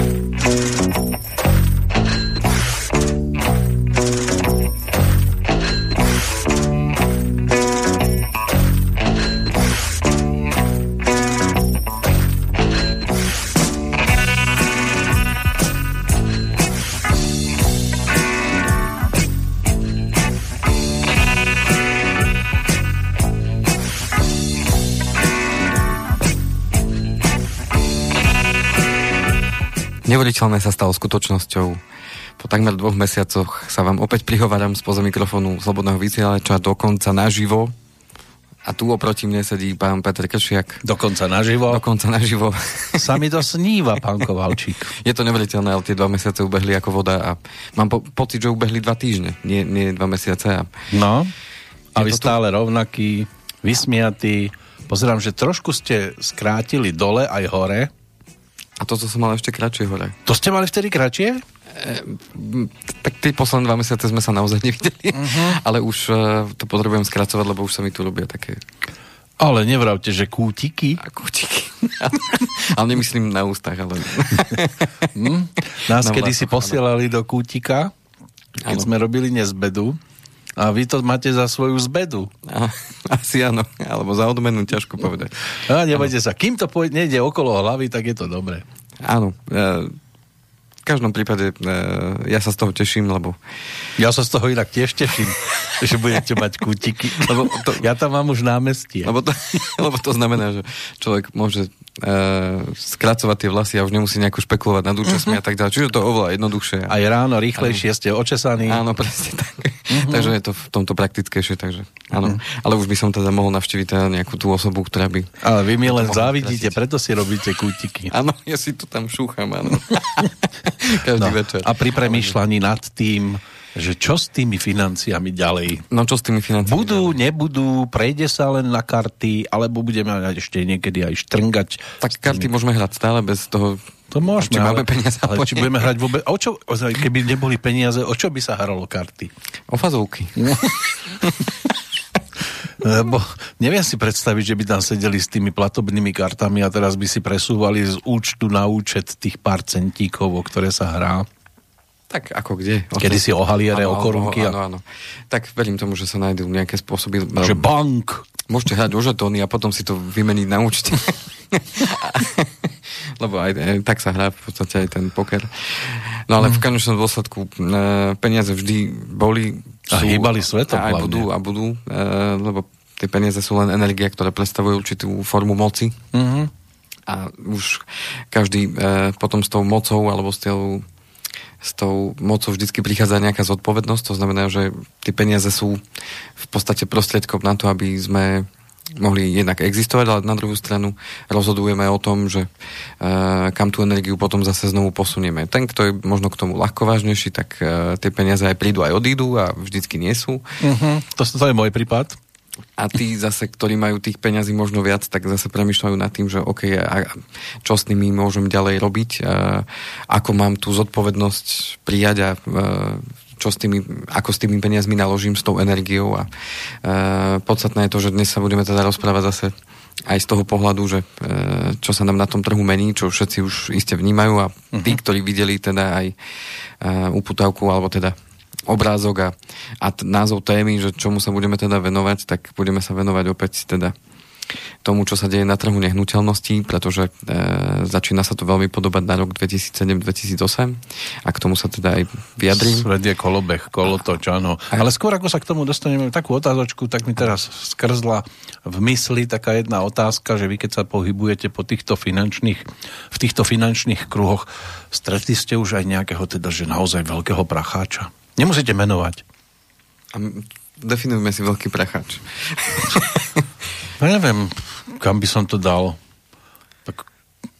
Bye. Nevoliteľné sa stalo skutočnosťou. Po takmer dvoch mesiacoch sa vám opäť prihováram spoza mikrofónu Slobodného vysielača dokonca naživo. A tu oproti mne sedí pán Petr Kršiak. Dokonca naživo? Dokonca naživo. Sa mi to sníva, pán Kovalčík. Je to neveriteľné, ale tie dva mesiace ubehli ako voda a mám po- pocit, že ubehli dva týždne, nie, nie dva mesiace. A... No, a vy to tu- stále rovnaký, vysmiatý. Pozerám, že trošku ste skrátili dole aj hore. A toto som mal ešte kratšie hore. To ste mali vtedy kratšie? Tak tie posledné dva mesiace sme sa naozaj nevideli, uh-huh. ale už uh, to potrebujem skracovať, lebo už sa mi tu robia také Ale nevravte, že kútiky. kútiky. ale nemyslím na ústach, ale... Hm? Nás Na kedy si posielali do kútika, keď Áno. sme robili nezbedu. A vy to máte za svoju zbedu. A, asi áno, alebo za odmenu, ťažko povedať. A nebojte sa, kým to pôjde, nejde okolo hlavy, tak je to dobré. Áno, e, v každom prípade e, ja sa z toho teším, lebo Ja sa z toho inak tiež teším, že budete mať kútiky. Lebo to, ja tam mám už námestie. Lebo to, lebo to znamená, že človek môže skracovať tie vlasy a už nemusí nejako špekulovať nad účasmi uh-huh. a tak ďalej. Čiže to je oveľa jednoduchšie. Aj ráno rýchlejšie ste očesaní. Áno, presne tak. Uh-huh. takže je to v tomto praktickejšie, takže áno. Uh-huh. Ale už by som teda mohol navštíviť teda nejakú tú osobu, ktorá by... Ale vy mi len závidíte, krasiť. preto si robíte kútiky. Áno, ja si to tam šúcham, áno. Každý No, večer. a pri premýšľaní nad tým, že čo s tými financiami ďalej? No čo s tými financiami? Budú, nebudú, prejde sa len na karty, alebo budeme ešte niekedy aj štrngať. Tak karty môžeme hrať stále bez toho... To môžeme, Či máme peniaze ale či budeme hrať vôbec... O čo, keby neboli peniaze, o čo by sa hralo karty? O fazovky. Lebo neviem si predstaviť, že by tam sedeli s tými platobnými kartami a teraz by si presúvali z účtu na účet tých pár centíkov, o ktoré sa hrá. Tak ako kde? Kedy si o haliere, Áno, o korunky. Áno, áno. Tak verím tomu, že sa nájdú nejaké spôsoby. Že bank. Môžete hrať o žetóny a potom si to vymeniť na účte. Lebo aj, aj tak sa hrá v podstate aj ten poker. No ale v Mhm. konečnom dôsledku e, peniaze vždy boli... A hýbali svetom a aj budú a budú, e, lebo tie peniaze sú len energia, ktoré predstavujú určitú formu moci. Mhm. A už každý e, potom s tou mocou alebo s tou s tou mocou vždycky prichádza nejaká zodpovednosť, to znamená, že tie peniaze sú v podstate prostriedkom na to, aby sme mohli jednak existovať, ale na druhú stranu rozhodujeme o tom, že uh, kam tú energiu potom zase znovu posunieme. Ten, kto je možno k tomu ľahko vážnejší, tak uh, tie peniaze aj prídu, aj odídu a vždycky nie sú. Uh-huh. To, to je môj prípad. A tí zase, ktorí majú tých peňazí možno viac, tak zase premyšľajú nad tým, že OK, a čo s nimi môžem ďalej robiť, a ako mám tú zodpovednosť prijať a e, čo s tými, ako s tými peniazmi naložím, s tou energiou a e, podstatné je to, že dnes sa budeme teda rozprávať zase aj z toho pohľadu, že e, čo sa nám na tom trhu mení, čo všetci už iste vnímajú a tí, ktorí videli teda aj e, uputavku, alebo teda obrázok a, a t- názov témy, že čomu sa budeme teda venovať, tak budeme sa venovať opäť teda tomu, čo sa deje na trhu nehnuteľností, pretože e, začína sa to veľmi podobať na rok 2007-2008 a k tomu sa teda aj vyjadrím. Svet je kolobeh, kolotoč, áno. Ale skôr ako sa k tomu dostaneme takú otázočku, tak mi teraz skrzla v mysli taká jedna otázka, že vy keď sa pohybujete po týchto finančných, v týchto finančných kruhoch, stretli ste už aj nejakého teda, že naozaj veľkého pracháča? Nemusíte menovať. Definujme si veľký pracháč. No neviem, kam by som to dal. Tak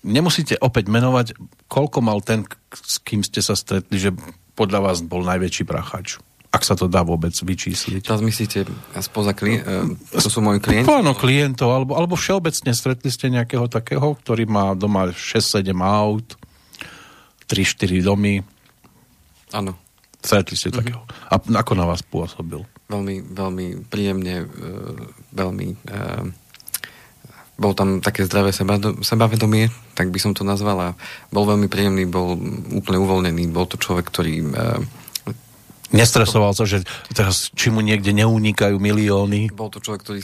nemusíte opäť menovať, koľko mal ten, s kým ste sa stretli, že podľa vás bol najväčší prachač. Ak sa to dá vôbec vyčísliť. Teraz myslíte spoza klien- e, to sú moji klienti? Áno, klientov, alebo, alebo všeobecne stretli ste nejakého takého, ktorý má doma 6-7 aut, 3-4 domy. Áno. Stretli ste takého. A ako na vás pôsobil? veľmi, veľmi príjemne, e, veľmi e, bol tam také zdravé seba, sebavedomie, tak by som to nazval a bol veľmi príjemný, bol úplne uvoľnený, bol to človek, ktorý uh, Nestresoval sa, že teraz či mu niekde neunikajú milióny? Bol to človek, ktorý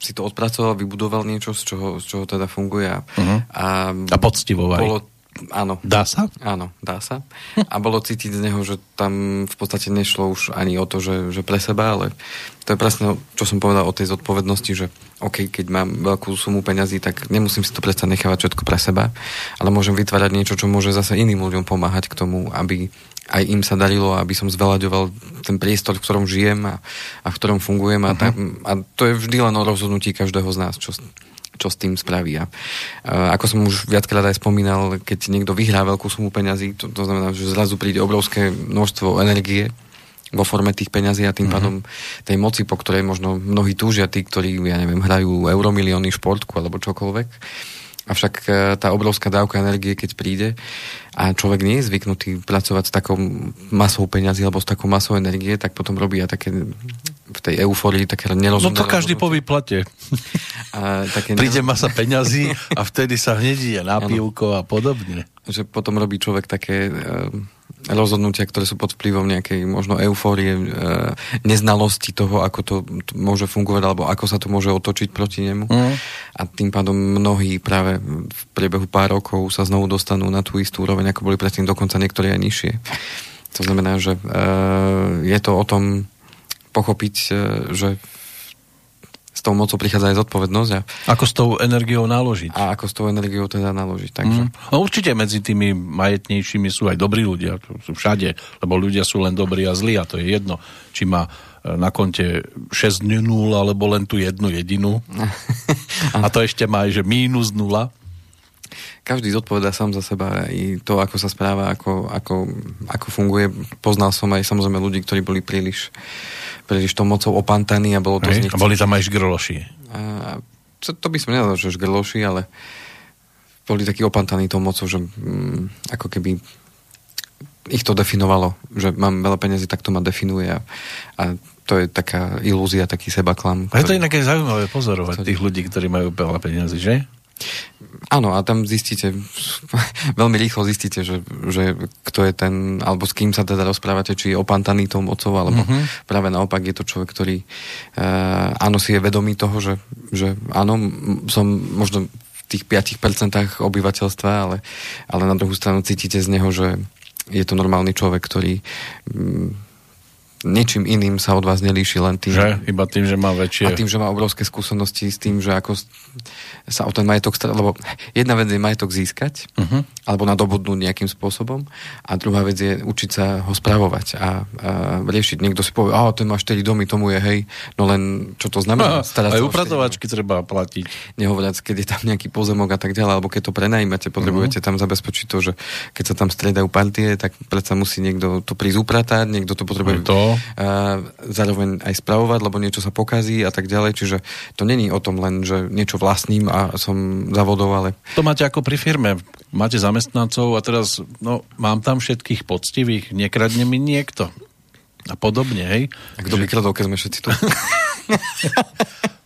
si to odpracoval, vybudoval niečo, z čoho, z čoho teda funguje. A, uh-huh. a, a poctivo bolo, Áno. Dá sa? Áno, dá sa. A bolo cítiť z neho, že tam v podstate nešlo už ani o to, že, že pre seba, ale to je presne, čo som povedal o tej zodpovednosti, že OK, keď mám veľkú sumu peňazí, tak nemusím si to predsa nechávať všetko pre seba, ale môžem vytvárať niečo, čo môže zase iným ľuďom pomáhať k tomu, aby aj im sa darilo, aby som zvelaďoval ten priestor, v ktorom žijem a, a v ktorom fungujem. A, uh-huh. tam, a to je vždy len o rozhodnutí každého z nás, čo, čo s tým spraví. A, ako som už viackrát aj spomínal, keď niekto vyhrá veľkú sumu peňazí, to, to znamená, že zrazu príde obrovské množstvo energie vo forme tých peňazí a tým uh-huh. pádom tej moci, po ktorej možno mnohí túžia, tí, ktorí, ja neviem, hrajú euromilióny športku alebo čokoľvek Avšak e, tá obrovská dávka energie, keď príde a človek nie je zvyknutý pracovať s takou masou peňazí alebo s takou masou energie, tak potom robí aj také v tej euforii také nerozumné. No to každý po výplate. A také Príde masa peňazí a vtedy sa hneď je na pivko a podobne. Že potom robí človek také e, rozhodnutia, ktoré sú pod vplyvom nejakej možno eufórie, e, neznalosti toho, ako to, to môže fungovať, alebo ako sa to môže otočiť proti nemu. Mm. A tým pádom mnohí práve v priebehu pár rokov sa znovu dostanú na tú istú úroveň, ako boli predtým, dokonca niektorí aj nižšie. To znamená, že e, je to o tom pochopiť, e, že s tou mocou prichádza aj zodpovednosť. A, ako s tou energiou naložiť. A ako s tou energiou teda naložiť. Takže. Mm. No určite medzi tými majetnejšími sú aj dobrí ľudia. Sú všade, lebo ľudia sú len dobrí a zlí a to je jedno, či má e, na konte 6 nul alebo len tú jednu jedinu. a to ešte má aj, že mínus nula. Každý zodpovedá sám za seba i to, ako sa správa, ako, ako, ako funguje. Poznal som aj samozrejme ľudí, ktorí boli príliš príliš to mocou opantaní a bolo to Hej. A boli tam aj žgrloši. A, to, to by som nedal, že žgrloši, ale boli takí opantaní tou mocou, že mm, ako keby ich to definovalo, že mám veľa peniazy, tak to ma definuje a, a to je taká ilúzia, taký sebaklam. A je to inak zaujímavé pozorovať ktorý... tých ľudí, ktorí majú veľa peniazy, že? Áno, a tam zistíte, veľmi rýchlo zistíte, že, že kto je ten, alebo s kým sa teda rozprávate, či je opantaný tou mocou, alebo uh-huh. práve naopak je to človek, ktorý uh, áno, si je vedomý toho, že, že áno, som možno v tých 5% obyvateľstva, ale, ale na druhú stranu cítite z neho, že je to normálny človek, ktorý um, ničím iným sa od vás nelíši len tým. Že? Iba tým, že má väčšie... A tým, že má obrovské skúsenosti s tým, že ako sa o ten majetok stará, lebo jedna vec je majetok získať, uh-huh. alebo nadobudnúť nejakým spôsobom, a druhá vec je učiť sa ho spravovať a, a riešiť. Niekto si povie, a ten má 4 domy, tomu je hej, no len čo to znamená? Starať aj upratovačky treba platiť. Nehovoriac, keď je tam nejaký pozemok a tak ďalej, alebo keď to prenajímate, potrebujete uh-huh. tam zabezpečiť to, že keď sa tam striedajú partie, tak predsa musí niekto to prísť upratať, niekto to potrebuje to a zároveň aj spravovať, lebo niečo sa pokazí a tak ďalej. Čiže to není o tom len, že niečo vlastním a som zavodov, ale... To máte ako pri firme. Máte zamestnancov a teraz, no, mám tam všetkých poctivých, nekradne mi niekto. A podobne, hej. A kto by kradol, keď sme všetci tu?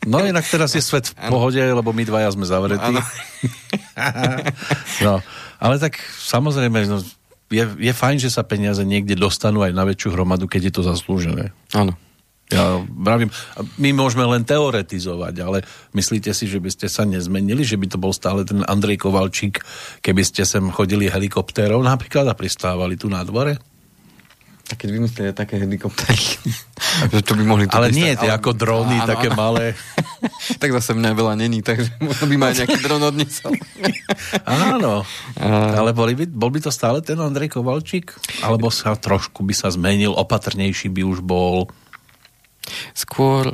No inak teraz je svet v pohode, lebo my dvaja sme zavretí. no, ale tak samozrejme, no, je, je fajn, že sa peniaze niekde dostanú aj na väčšiu hromadu, keď je to zaslúžené. Áno. Ja vravím, my môžeme len teoretizovať, ale myslíte si, že by ste sa nezmenili, že by to bol stále ten Andrej Kovalčík, keby ste sem chodili helikoptérov napríklad a pristávali tu na dvore? Tak keď vymysleli také helikoptéry, čo by mohli Ale nie tie ale... ako dróny, áno, také áno. malé. tak zase mňa veľa není, takže možno by ma aj nejaký dron odnesol. áno, ale boli by, bol by to stále ten Andrej Kovalčík? Alebo sa trošku by sa zmenil, opatrnejší by už bol? Skôr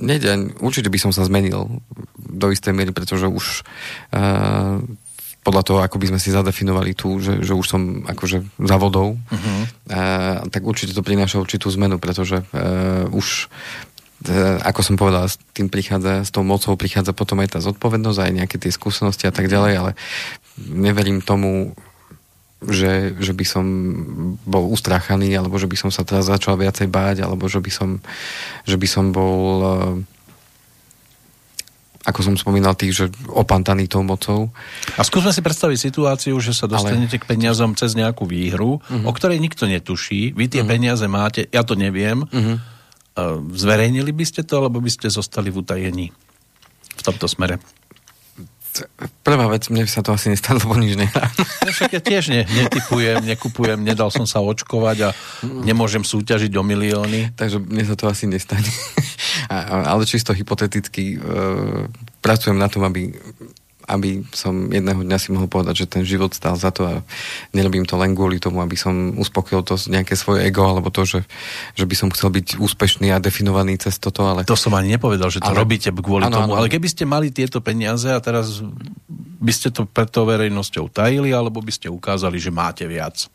Nejde, určite by som sa zmenil do istej miery, pretože už uh, podľa toho, ako by sme si zadefinovali tu, že, že už som akože za vodou, uh-huh. a, tak určite to prináša určitú zmenu, pretože uh, už uh, ako som povedal, s tým prichádza, s tou mocou prichádza potom aj tá zodpovednosť, aj nejaké tie skúsenosti a tak ďalej, ale neverím tomu, že, že by som bol ustráchaný, alebo že by som sa teraz začal viacej báť, alebo že by som, že by som bol uh, ako som spomínal, tých, že opantaný tou mocou. A skúsme si predstaviť situáciu, že sa dostanete Ale... k peniazom cez nejakú výhru, uh-huh. o ktorej nikto netuší. Vy tie uh-huh. peniaze máte, ja to neviem. Uh-huh. Zverejnili by ste to, alebo by ste zostali v utajení v tomto smere? Prvá vec, mne sa to asi nestalo, lebo nič nedá. Ja však ja tiež ne, netypujem, nekupujem, nedal som sa očkovať a nemôžem súťažiť o milióny. Takže mne sa to asi nestane. ale čisto hypoteticky e, pracujem na tom, aby aby som jedného dňa si mohol povedať, že ten život stál za to a nerobím to len kvôli tomu, aby som uspokojil to nejaké svoje ego, alebo to, že, že by som chcel byť úspešný a definovaný cez toto, ale... To som ani nepovedal, že to ale... robíte kvôli ano, tomu, ano. ale keby ste mali tieto peniaze a teraz by ste to pred tou verejnosťou tajili, alebo by ste ukázali, že máte viac?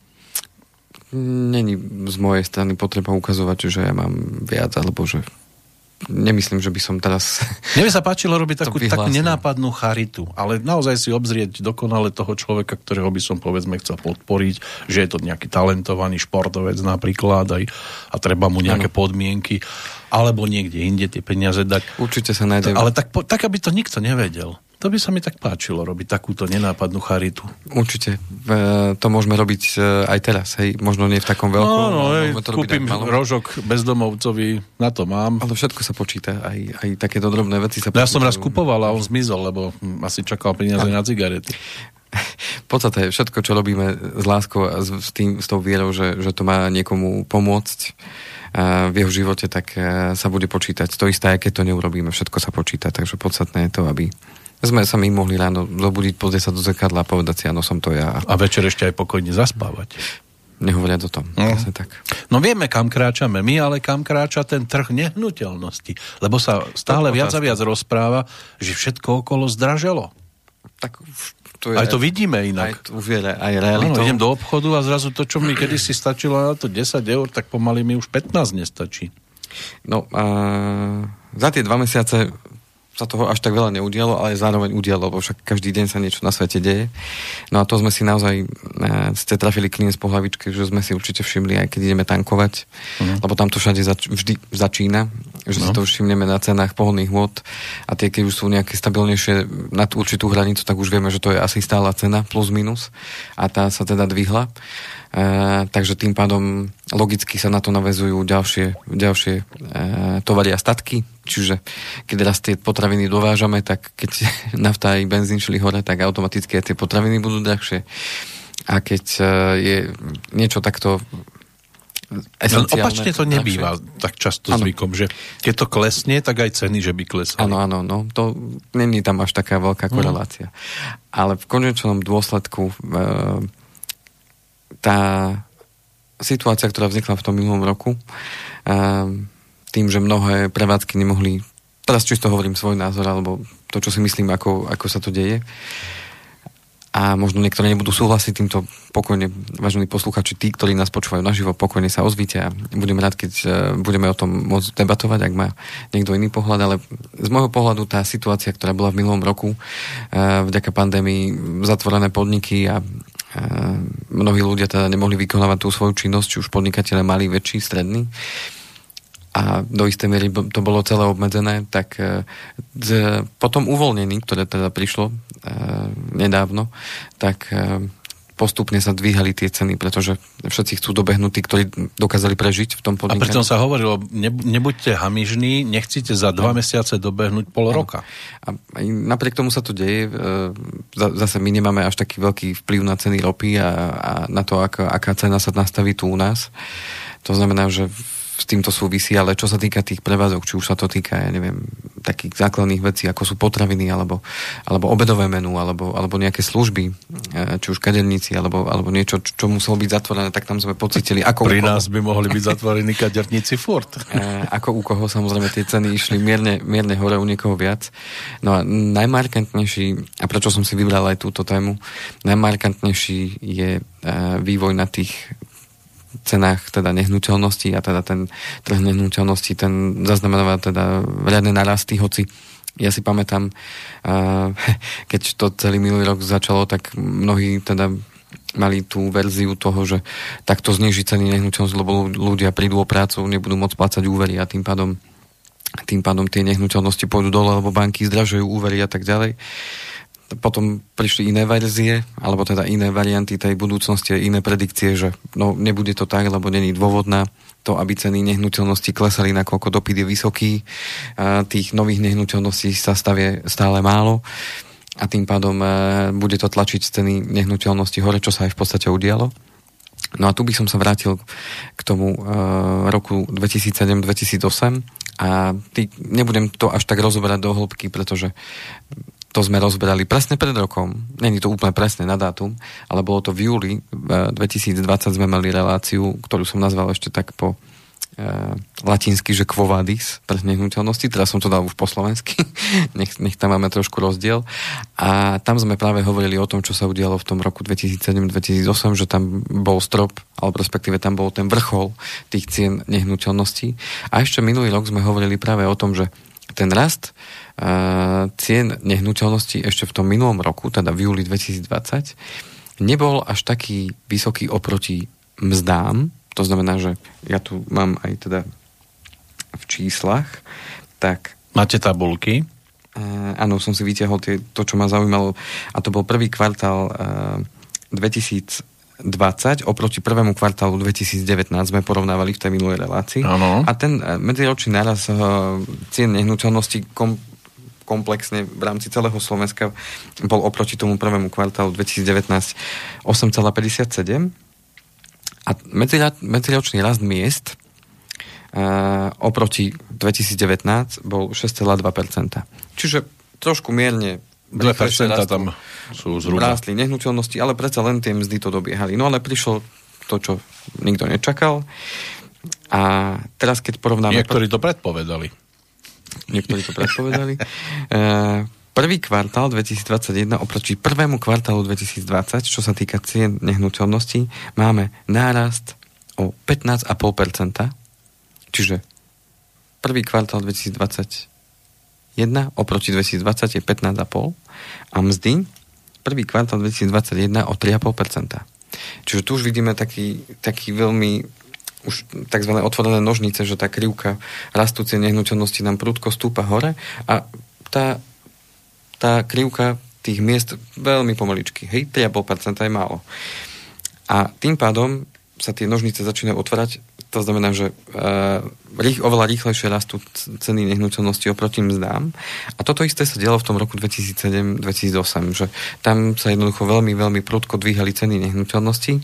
Není z mojej strany potreba ukazovať, že ja mám viac, alebo že nemyslím, že by som teraz... Mne by sa páčilo robiť takú, takú nenápadnú charitu, ale naozaj si obzrieť dokonale toho človeka, ktorého by som povedzme chcel podporiť, že je to nejaký talentovaný športovec napríklad aj, a treba mu nejaké ano. podmienky, alebo niekde inde tie peniaze dať. Určite sa nájde. Ale tak, tak, aby to nikto nevedel. To by sa mi tak páčilo, robiť takúto nenápadnú charitu. Určite. E, to môžeme robiť e, aj teraz, hej. Možno nie v takom veľkom. No, no, hej, to kúpim rožok bezdomovcovi, na to mám. Ale všetko sa počíta, aj, aj takéto drobné veci sa počítajú. Ja som raz kupoval a on zmizol, lebo asi čakal peniaze na cigarety. V podstate všetko, čo robíme s láskou a s, tým, s tou vierou, že, že to má niekomu pomôcť, v jeho živote, tak e, sa bude počítať. To isté, aj keď to neurobíme, všetko sa počíta. Takže podstatné je to, aby sme sa my mohli ráno zobudiť, pozrieť sa do zrkadla a povedať si, áno, som to ja. A večer ešte aj pokojne zaspávať. Nehovoriať o tom. No. tak. no vieme, kam kráčame my, ale kam kráča ten trh nehnuteľnosti. Lebo sa stále viac a viac rozpráva, že všetko okolo zdraželo. Tak to je, aj to vidíme inak. Aj, už je aj realitou. Áno, idem do obchodu a zrazu to, čo mi kedysi stačilo na to 10 eur, tak pomaly mi už 15 nestačí. No a za tie dva mesiace sa toho až tak veľa neudialo, ale zároveň udialo, lebo však každý deň sa niečo na svete deje. No a to sme si naozaj, e, ste trafili klient po hlavičke, že sme si určite všimli, aj keď ideme tankovať, uh-huh. lebo tam to všade zač- vždy začína, že no. si to všimneme na cenách pohodných vôd a tie, keď už sú nejaké stabilnejšie nad určitú hranicu, tak už vieme, že to je asi stála cena plus minus a tá sa teda dvihla. E, takže tým pádom logicky sa na to navezujú ďalšie, ďalšie e, tovary a statky, čiže keď raz tie potraviny dovážame, tak keď nafta aj benzín šli hore, tak automaticky aj tie potraviny budú drahšie. A keď e, je niečo takto No, opačne to nebýva drahšie. tak často ano. zvykom, že keď to klesne, tak aj ceny, že by klesali. Áno, áno, no, to není tam až taká veľká korelácia. Mm. Ale v konečnom dôsledku e, tá situácia, ktorá vznikla v tom minulom roku, ehm, tým, že mnohé prevádzky nemohli, teraz čisto hovorím svoj názor, alebo to, čo si myslím, ako, ako sa to deje, a možno niektorí nebudú súhlasiť týmto pokojne, vážení posluchači, tí, ktorí nás počúvajú naživo, pokojne sa ozvite a budeme rád, keď e, budeme o tom môcť debatovať, ak má niekto iný pohľad, ale z môjho pohľadu tá situácia, ktorá bola v minulom roku, e, vďaka pandémii, zatvorené podniky a mnohí ľudia teda nemohli vykonávať tú svoju činnosť, či už podnikateľe mali väčší, stredný a do istej miery to bolo celé obmedzené, tak e, po tom uvoľnení, ktoré teda prišlo e, nedávno, tak e, postupne sa dvíhali tie ceny, pretože všetci chcú dobehnúť tí, ktorí dokázali prežiť v tom podnikaní. A preto sa hovorilo, ne, nebuďte hamižní, nechcíte za dva no. mesiace dobehnúť pol no. roka. A napriek tomu sa to deje. Zase my nemáme až taký veľký vplyv na ceny ropy a, a na to, aká, aká cena sa nastaví tu u nás. To znamená, že s týmto súvisí, ale čo sa týka tých prevádzok, či už sa to týka, ja neviem, takých základných vecí, ako sú potraviny, alebo, alebo obedové menu, alebo, alebo nejaké služby, e, či už kaderníci, alebo, alebo niečo, čo muselo byť zatvorené, tak tam sme pocitili, ako Pri nás by mohli byť zatvorení kaderníci furt. E, ako u koho, samozrejme, tie ceny išli mierne, mierne hore, u niekoho viac. No a najmarkantnejší, a prečo som si vybral aj túto tému, najmarkantnejší je e, vývoj na tých cenách teda nehnuteľností a teda ten trh nehnuteľností ten zaznamenáva teda riadne narasty, hoci ja si pamätám, keď to celý minulý rok začalo, tak mnohí teda mali tú verziu toho, že takto zniží ceny nehnuteľnosti, lebo ľudia prídu o prácu, nebudú môcť plácať úvery a tým pádom tým pádom tie nehnuteľnosti pôjdu dole, lebo banky zdražujú úvery a tak ďalej. Potom prišli iné verzie, alebo teda iné varianty tej budúcnosti, iné predikcie, že no, nebude to tak, lebo není dôvod na to, aby ceny nehnuteľností klesali, nakoľko dopyt je vysoký. A tých nových nehnuteľností sa stavie stále málo a tým pádom e, bude to tlačiť ceny nehnuteľnosti hore, čo sa aj v podstate udialo. No a tu by som sa vrátil k tomu e, roku 2007-2008 a tý, nebudem to až tak rozoberať do hĺbky, pretože to sme rozberali presne pred rokom. Není to úplne presne na dátum, ale bolo to v júli 2020 sme mali reláciu, ktorú som nazval ešte tak po uh, latinsky, že kvovadis pre nehnuteľnosti, teraz som to dal už po slovensky, nech, nech tam máme trošku rozdiel. A tam sme práve hovorili o tom, čo sa udialo v tom roku 2007-2008, že tam bol strop, alebo respektíve tam bol ten vrchol tých cien nehnuteľností. A ešte minulý rok sme hovorili práve o tom, že ten rast cien nehnuteľností ešte v tom minulom roku, teda v júli 2020, nebol až taký vysoký oproti mzdám. To znamená, že ja tu mám aj teda v číslach, tak... Máte tabulky? Áno, som si vytiahol tie, to, čo ma zaujímalo. A to bol prvý kvartál uh, 2000 20 oproti prvému kvartálu 2019 sme porovnávali v tej minulej relácii. Ano. A ten e, medziročný náraz uh, cien nehnuteľnosti kom, komplexne v rámci celého Slovenska bol oproti tomu prvému kvartálu 2019 8,57 a medziročný rast miest uh, oproti 2019 bol 6,2%. Čiže trošku mierne 2% tam sú zhruba. Rástli nehnuteľnosti, ale predsa len tie mzdy to dobiehali. No ale prišlo to, čo nikto nečakal. A teraz, keď porovnáme... Niektorí to predpovedali. Niektorí to predpovedali. e, prvý kvartál 2021 oproti prvému kvartálu 2020, čo sa týka cien nehnuteľností, máme nárast o 15,5%. Čiže prvý kvartál 2020 1 oproti 2020 je 15,5 a mzdy prvý kvartál 2021 o 3,5%. Čiže tu už vidíme taký, taký veľmi už tzv. otvorené nožnice, že tá krivka rastúcej nehnuteľnosti nám prúdko stúpa hore a tá, tá krivka tých miest veľmi pomaličky. Hej, 3,5% je málo. A tým pádom sa tie nožnice začínajú otvárať to znamená, že uh, rých, oveľa rýchlejšie rastú ceny nehnuteľnosti oproti mzdám. A toto isté sa dialo v tom roku 2007-2008, že tam sa jednoducho veľmi, veľmi prudko dvíhali ceny nehnuteľnosti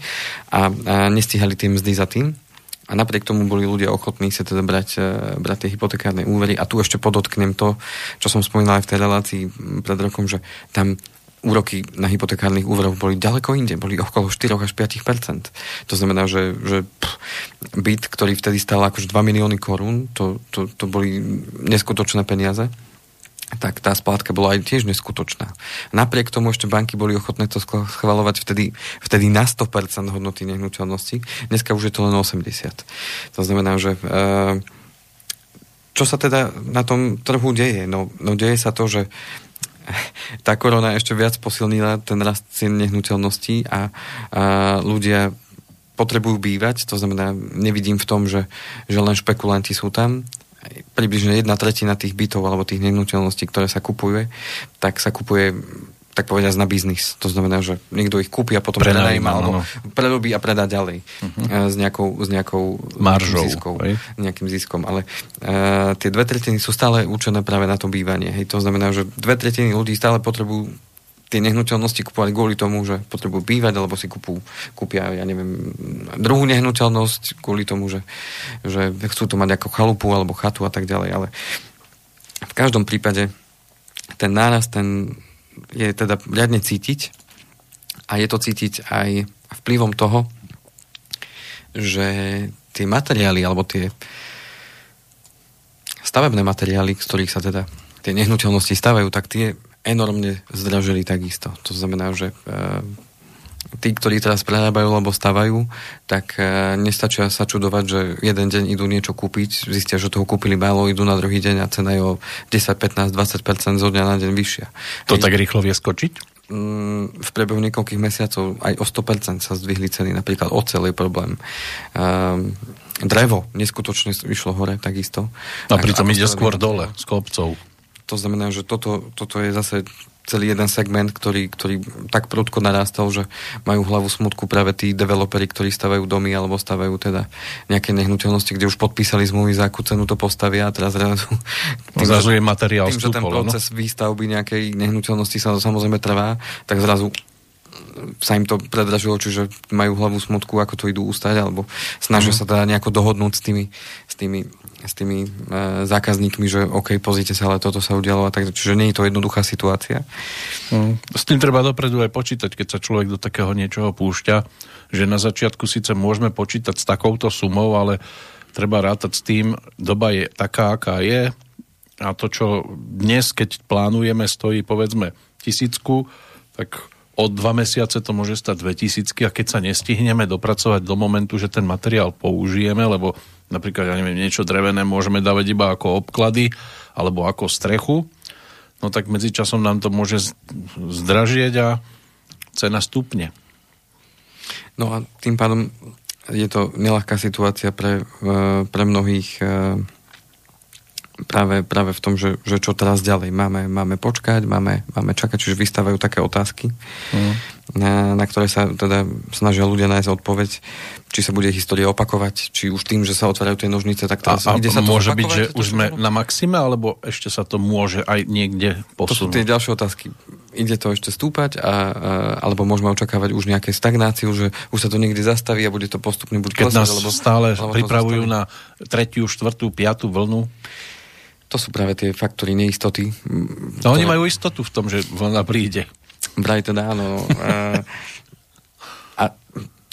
a, a nestihali tie mzdy za tým. A napriek tomu boli ľudia ochotní sa teda brať, uh, brať tie hypotekárne úvery. A tu ešte podotknem to, čo som spomínal aj v tej relácii pred rokom, že tam úroky na hypotekárnych úveroch boli ďaleko inde, boli okolo 4 až 5% To znamená, že, že pff, byt, ktorý vtedy stál akože 2 milióny korún, to, to, to boli neskutočné peniaze tak tá splátka bola aj tiež neskutočná. Napriek tomu ešte banky boli ochotné to schvalovať vtedy, vtedy na 100% hodnoty nehnuteľnosti. Dneska už je to len 80. To znamená, že e, čo sa teda na tom trhu deje? No, no deje sa to, že tá korona ešte viac posilnila ten rast cien nehnuteľností a, a ľudia potrebujú bývať, to znamená, nevidím v tom, že, že len špekulanti sú tam. Približne jedna tretina tých bytov alebo tých nehnuteľností, ktoré sa kupuje, tak sa kupuje tak povedať na biznis. To znamená, že niekto ich kúpi a potom prenajíma, alebo prerobí a predá ďalej uh-huh. s nejakou, s nejakou Maržou, ziskou, nejakým ziskom. Ale uh, tie dve tretiny sú stále určené práve na to bývanie. Hej. To znamená, že dve tretiny ľudí stále potrebujú tie nehnuteľnosti kupovať kvôli tomu, že potrebujú bývať, alebo si kúpu, kúpia, ja neviem, druhú nehnuteľnosť kvôli tomu, že, že chcú to mať ako chalupu alebo chatu a tak ďalej. Ale v každom prípade ten náraz, ten je teda riadne cítiť a je to cítiť aj vplyvom toho, že tie materiály alebo tie stavebné materiály, z ktorých sa teda tie nehnuteľnosti stavajú, tak tie enormne zdražili takisto. To znamená, že e, tí, ktorí teraz prerábajú alebo stavajú, tak e, nestačia sa čudovať, že jeden deň idú niečo kúpiť, zistia, že toho kúpili málo, idú na druhý deň a cena je o 10, 15, 20% zo dňa na deň vyššia. To Hej. tak rýchlo vie skočiť? v priebehu niekoľkých mesiacov aj o 100% sa zdvihli ceny. Napríklad ocel je problém. Um, drevo neskutočne išlo hore takisto. A pritom ide skôr dole, s kopcov. To znamená, že toto, toto je zase celý jeden segment, ktorý, ktorý tak prudko narástal, že majú hlavu smutku práve tí developeri, ktorí stavajú domy alebo stavajú teda nejaké nehnuteľnosti, kde už podpísali zmluvy, za akú cenu to postavia a teraz zrazu... Tým, zrazu je materiál tým, že ten no. proces no? výstavby nejakej nehnuteľnosti sa samozrejme trvá, tak zrazu sa im to predražilo, čiže majú hlavu smutku, ako to idú ustať, alebo snažia mm. sa teda nejako dohodnúť s tými, s tými s tými e, zákazníkmi, že OK, pozrite sa, ale toto sa udialo a tak, čiže nie je to jednoduchá situácia. Mm. S tým treba dopredu aj počítať, keď sa človek do takého niečoho púšťa, že na začiatku síce môžeme počítať s takouto sumou, ale treba rátať s tým, doba je taká, aká je a to, čo dnes, keď plánujeme, stojí povedzme tisícku, tak o dva mesiace to môže stať 2000 a keď sa nestihneme dopracovať do momentu, že ten materiál použijeme, lebo napríklad, ja neviem, niečo drevené môžeme dávať iba ako obklady alebo ako strechu, no tak medzičasom nám to môže zdražieť a cena stupne. No a tým pádom je to nelahká situácia pre, e, pre mnohých e, práve, práve v tom, že, že čo teraz ďalej. Máme, máme počkať, máme, máme čakať, čiže vystávajú také otázky, mm. na, na ktoré sa teda snažia ľudia nájsť odpoveď, či sa bude história opakovať, či už tým, že sa otvárajú tie nožnice, tak teraz a, a ide sa to môže byť, že už sme na maxime, alebo ešte sa to môže aj niekde posunúť? To sú tie ďalšie otázky. Ide to ešte stúpať, a, a, alebo môžeme očakávať už nejaké stagnáciu, že už sa to niekde zastaví a bude to postupne buď Keď klesať, nás alebo, stále alebo pripravujú na tretiu, štvrtú, piatú vlnu, to sú práve tie faktory neistoty. No ktoré... oni majú istotu v tom, že vlna príde. Vraj teda áno. A, a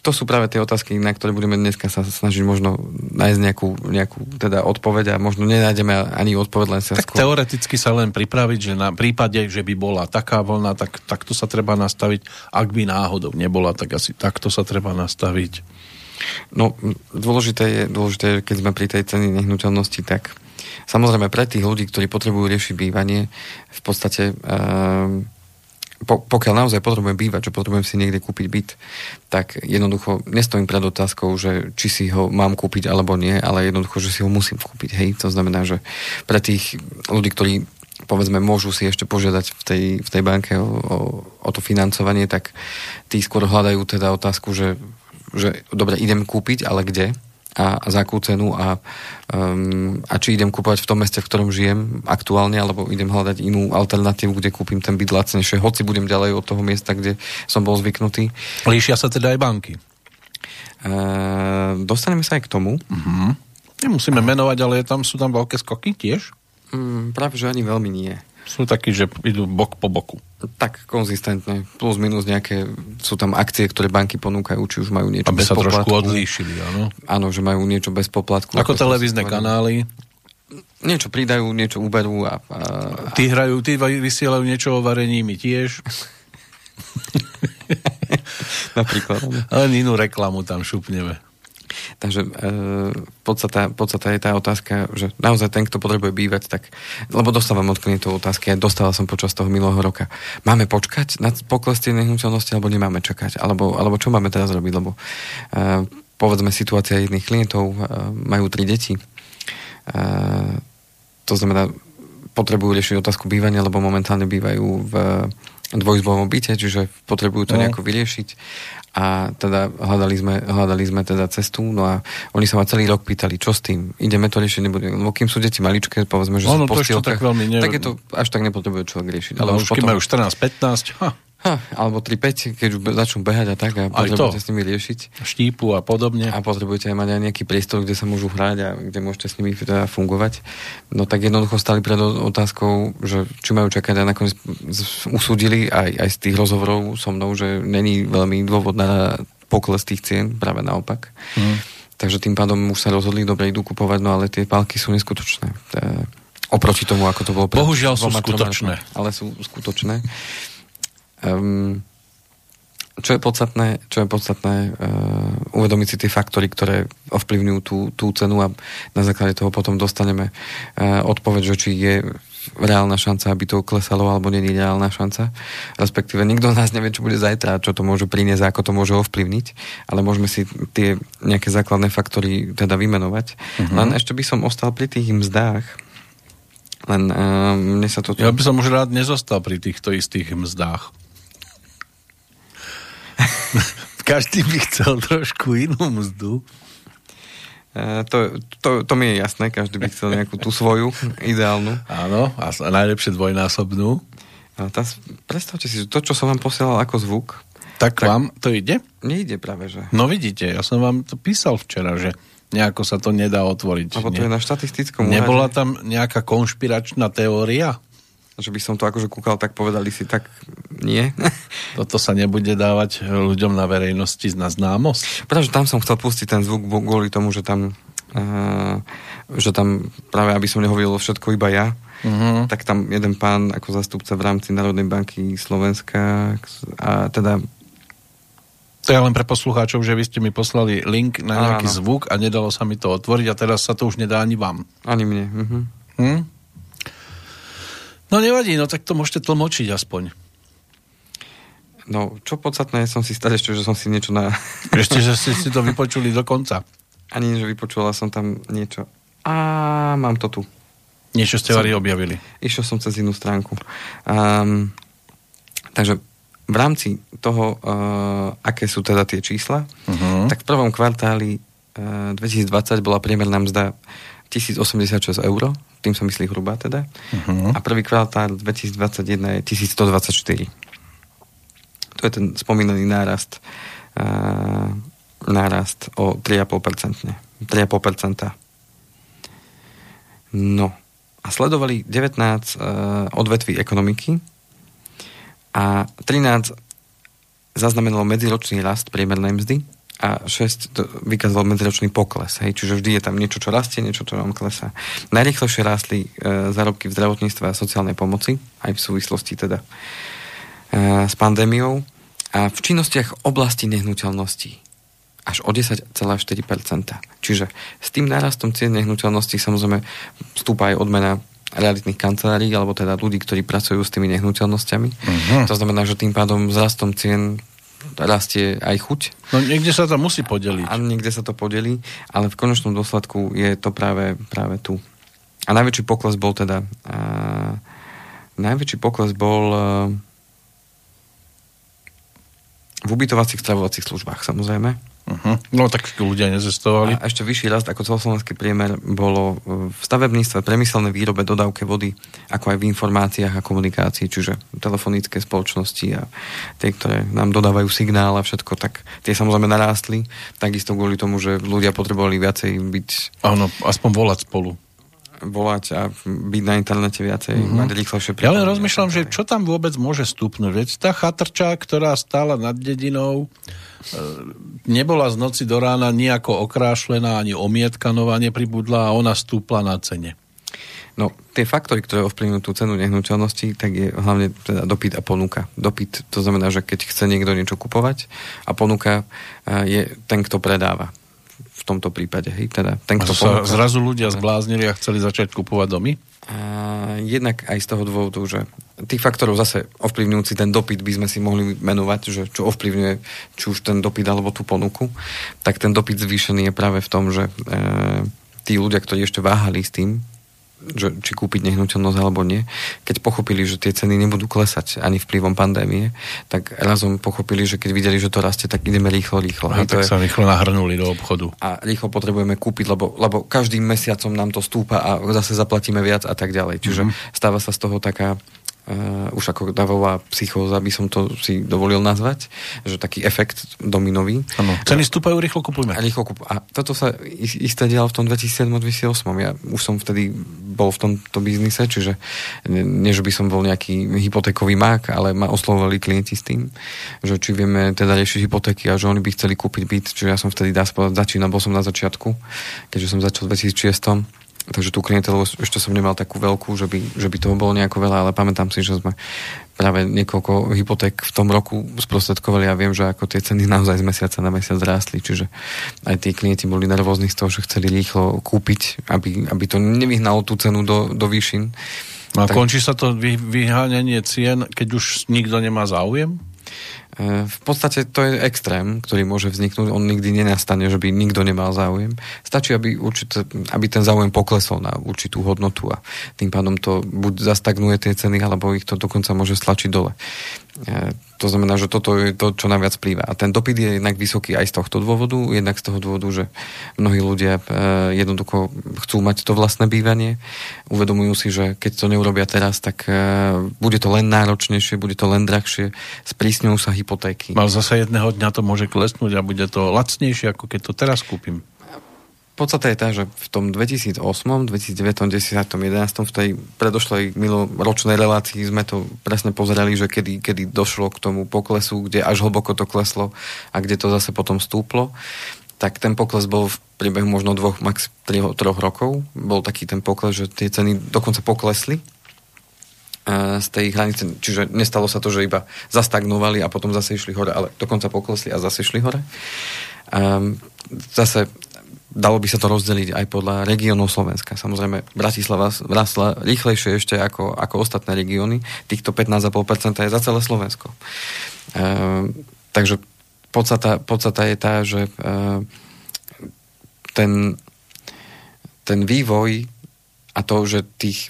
to sú práve tie otázky, na ktoré budeme dneska sa snažiť možno nájsť nejakú, nejakú teda odpoveď a možno nenájdeme ani odpoveď, len sa Tak skôr... teoreticky sa len pripraviť, že na prípade, že by bola taká vlna, tak takto sa treba nastaviť. Ak by náhodou nebola, tak asi takto sa treba nastaviť. No, dôležité je, dôležité je keď sme pri tej ceny nehnuteľnosti, tak Samozrejme pre tých ľudí, ktorí potrebujú riešiť bývanie, v podstate um, po, pokiaľ naozaj potrebujem bývať, že potrebujem si niekde kúpiť byt, tak jednoducho nestojím pred otázkou, že či si ho mám kúpiť alebo nie, ale jednoducho, že si ho musím kúpiť. Hej, to znamená, že pre tých ľudí, ktorí povedzme, môžu si ešte požiadať v tej, v tej banke o, o, o to financovanie, tak tí skôr hľadajú teda otázku, že, že dobre, idem kúpiť, ale kde? A, a za akú cenu a, um, a či idem kúpovať v tom meste, v ktorom žijem aktuálne, alebo idem hľadať inú alternatívu, kde kúpim ten byt lacnejšie, hoci budem ďalej od toho miesta, kde som bol zvyknutý. Líšia sa teda aj banky? Uh, dostaneme sa aj k tomu. Uh-huh. Nemusíme menovať, ale tam sú tam veľké skoky tiež? Um, práve, že ani veľmi nie sú takí, že idú bok po boku. Tak konzistentne. Plus minus nejaké, sú tam akcie, ktoré banky ponúkajú, či už majú niečo Aby bez sa poplatku. trošku odlíšili, áno. Áno, že majú niečo bez poplatku. Ako, ako televízne kanály. Niečo pridajú, niečo uberú a... a... Tí hrajú, tí vysielajú niečo o varení, my tiež. Napríklad. Ale inú reklamu tam šupneme. Takže e, podstata, podstata je tá otázka, že naozaj ten, kto potrebuje bývať, tak, lebo dostávam od klientov otázky, aj dostával som počas toho minulého roka. Máme počkať na pokles tej nehnuteľnosti, alebo nemáme čakať? Alebo, alebo čo máme teraz robiť? Lebo e, povedzme situácia jedných klientov, e, majú tri deti. E, to znamená, potrebujú riešiť otázku bývania, lebo momentálne bývajú v dvojizbovom byte, čiže potrebujú to no. nejako vyriešiť a teda hľadali sme, hľadali sme teda cestu, no a oni sa ma celý rok pýtali, čo s tým, ideme to riešiť, nebudeme, lebo kým sú deti maličké, povedzme, že no, no, tak, veľmi ne... tak je to, až tak nepotrebuje človek riešiť. Ale no, už, už potom... majú 14-15, ha. Alebo 3-5, keď už začnú behať a tak a aj potrebujete to. s nimi riešiť. Štípu a podobne. A potrebujete aj mať aj nejaký priestor, kde sa môžu hrať a kde môžete s nimi teda fungovať. No tak jednoducho stali pred otázkou, že či majú čakať a nakoniec usúdili aj, aj z tých rozhovorov so mnou, že není veľmi dôvod na pokles tých cien, práve naopak. Mm. Takže tým pádom už sa rozhodli, dobre, idú kupovať, no ale tie pálky sú neskutočné. Oproti tomu, ako to bolo pred Bohužiaľ sú skutočné. Ale sú skutočné. Um, čo je podstatné, čo je podstatné uh, uvedomiť si tie faktory, ktoré ovplyvňujú tú, tú cenu a na základe toho potom dostaneme uh, odpoveď, že či je reálna šanca, aby to klesalo, alebo není reálna šanca. Respektíve nikto z nás nevie, čo bude zajtra, čo to môže priniesť, ako to môže ovplyvniť, ale môžeme si tie nejaké základné faktory teda vymenovať. Uh-huh. Len ešte by som ostal pri tých mzdách, len uh, mne sa to... Ja by som už rád nezostal pri týchto istých mzdách. Každý by chcel trošku inú mzdu. Uh, to, to, to mi je jasné, každý by chcel nejakú tú svoju ideálnu. Áno, a najlepšie dvojnásobnú. A tá, predstavte si, to, čo som vám posielal ako zvuk... Tak, tak vám to ide? Nejde práve, že. No vidíte, ja som vám to písal včera, že nejako sa to nedá otvoriť. Lebo to je na štatistickom Nebola úrade. tam nejaká konšpiračná teória? Že by som to akože kúkal, tak povedali si, tak nie. Toto sa nebude dávať ľuďom na verejnosti na známosť? Pretože tam som chcel pustiť ten zvuk kvôli tomu, že tam, uh, že tam práve, aby som nehovoril všetko iba ja, uh-huh. tak tam jeden pán ako zastupca v rámci Národnej banky Slovenska a teda to je len pre poslucháčov, že vy ste mi poslali link na nejaký Áno. zvuk a nedalo sa mi to otvoriť a teraz sa to už nedá ani vám. Ani mne. Uh-huh. Hm? No nevadí, no tak to môžete tlmočiť aspoň. No, čo podstatné, som si stále ešte, že som si niečo na... Ešte, že ste si to vypočuli do konca. Ani, že vypočula som tam niečo. A mám to tu. Niečo ste som... objavili. Išiel som cez inú stránku. Um, takže v rámci toho, uh, aké sú teda tie čísla, uh-huh. tak v prvom kvartáli uh, 2020 bola priemerná mzda 1086 eur, tým sa myslí hrubá teda, uh-huh. a prvý kvartál 2021 je 1124. To je ten spomínaný nárast uh, nárast o 3,5%. 3,5%. No. A sledovali 19 uh, odvetví ekonomiky, a 13 zaznamenalo medziročný rast priemernej mzdy a 6 vykázalo medziročný pokles. Hej? Čiže vždy je tam niečo, čo rastie, niečo, čo vám klesá. Najrychlejšie rástli e, zárobky v zdravotníctve a sociálnej pomoci, aj v súvislosti teda e, s pandémiou. A v činnostiach oblasti nehnuteľností až o 10,4%. Čiže s tým nárastom cien nehnuteľností samozrejme vstúpa aj odmena realitných kancelárií, alebo teda ľudí, ktorí pracujú s tými nehnuteľnosťami. Uh-huh. To znamená, že tým pádom s rastom cien rastie aj chuť. No niekde sa to musí podeliť. A niekde sa to podelí, ale v konečnom dôsledku je to práve, práve tu. A najväčší pokles bol teda a, najväčší pokles bol a, v ubytovacích stravovacích službách samozrejme. Uh-huh. No tak ľudia nezestovali. A ešte vyšší rast ako celoslovenský priemer bolo v stavebníctve, priemyselnej výrobe, dodávke vody, ako aj v informáciách a komunikácii, čiže telefonické spoločnosti a tie, ktoré nám dodávajú signál a všetko, tak tie samozrejme narástli, takisto kvôli tomu, že ľudia potrebovali viacej byť... Áno, aspoň volať spolu volať a byť na internete viacej, mm-hmm. mať rýchlejšie Ja len rozmýšľam, že čo tam vôbec môže stupnúť. Veď tá chatrča, ktorá stála nad dedinou, e, nebola z noci do rána nejako okrášlená, ani omietkanova nepribudla a ona stúpla na cene. No, tie faktory, ktoré ovplyvňujú tú cenu nehnuteľnosti, tak je hlavne teda dopyt a ponuka. Dopyt, to znamená, že keď chce niekto niečo kupovať a ponuka e, je ten, kto predáva tomto prípade. Hej, teda ten, kto sa ponúka, zrazu ľudia zbláznili a chceli začať kupovať domy? A jednak aj z toho dôvodu, že tých faktorov zase ovplyvňujúci ten dopyt by sme si mohli menovať, že čo ovplyvňuje či už ten dopyt alebo tú ponuku, tak ten dopyt zvýšený je práve v tom, že e, tí ľudia, ktorí ešte váhali s tým, že, či kúpiť nehnuteľnosť alebo nie, keď pochopili, že tie ceny nebudú klesať ani vplyvom pandémie, tak razom pochopili, že keď videli, že to rastie, tak ideme rýchlo, rýchlo. A tak to sa je... rýchlo nahrnuli do obchodu. A rýchlo potrebujeme kúpiť, lebo, lebo každým mesiacom nám to stúpa a zase zaplatíme viac a tak ďalej. Čiže mm-hmm. stáva sa z toho taká uh, už ako davová psychóza by som to si dovolil nazvať, že taký efekt dominový. Ano. Ceny stúpajú, rýchlo kupujeme. A, rýchlo kup- a toto sa isté dialo v tom 2007-2008. Ja už som vtedy bol v tomto biznise, čiže nie, že by som bol nejaký hypotékový mák, ale ma oslovovali klienti s tým, že či vieme teda riešiť hypotéky a že oni by chceli kúpiť byt, čiže ja som vtedy dá začínal, bol som na začiatku, keďže som začal v 2006 takže tú klientelu ešte som nemal takú veľkú, že by, že by toho bolo nejako veľa, ale pamätám si, že sme práve niekoľko hypoték v tom roku sprostredkovali a viem, že ako tie ceny naozaj z mesiaca na mesiac rástli, čiže aj tí klienti boli nervózni z toho, že chceli rýchlo kúpiť, aby, aby to nevyhnalo tú cenu do, do výšin. A tak... končí sa to vy, vyháňanie cien, keď už nikto nemá záujem? V podstate to je extrém, ktorý môže vzniknúť. On nikdy nenastane, že by nikto nemal záujem. Stačí, aby, určite, aby ten záujem poklesol na určitú hodnotu a tým pádom to buď zastagnuje tie ceny, alebo ich to dokonca môže stlačiť dole. E, to znamená, že toto je to, čo najviac plýva. A ten dopyt je jednak vysoký aj z tohto dôvodu, jednak z toho dôvodu, že mnohí ľudia e, jednoducho chcú mať to vlastné bývanie. Uvedomujú si, že keď to neurobia teraz, tak e, bude to len náročnejšie, bude to len drahšie, sprísňujú sa hypotéky. Mal zase jedného dňa to môže klesnúť a bude to lacnejšie, ako keď to teraz kúpim. Podstata je tá, že v tom 2008, 2009, 10, 11, v tej predošlej miloročnej relácii sme to presne pozerali, že kedy, kedy došlo k tomu poklesu, kde až hlboko to kleslo a kde to zase potom stúplo tak ten pokles bol v priebehu možno dvoch, max troch, rokov. Bol taký ten pokles, že tie ceny dokonca poklesli z tej hranice, čiže nestalo sa to, že iba zastagnovali a potom zase išli hore, ale dokonca poklesli a zase išli hore. Um, zase dalo by sa to rozdeliť aj podľa regiónov Slovenska. Samozrejme, Bratislava vrastla rýchlejšie ešte ako, ako ostatné regióny. Týchto 15,5% je za celé Slovensko. E, takže podstata, podstata je tá, že e, ten, ten vývoj a to, že tých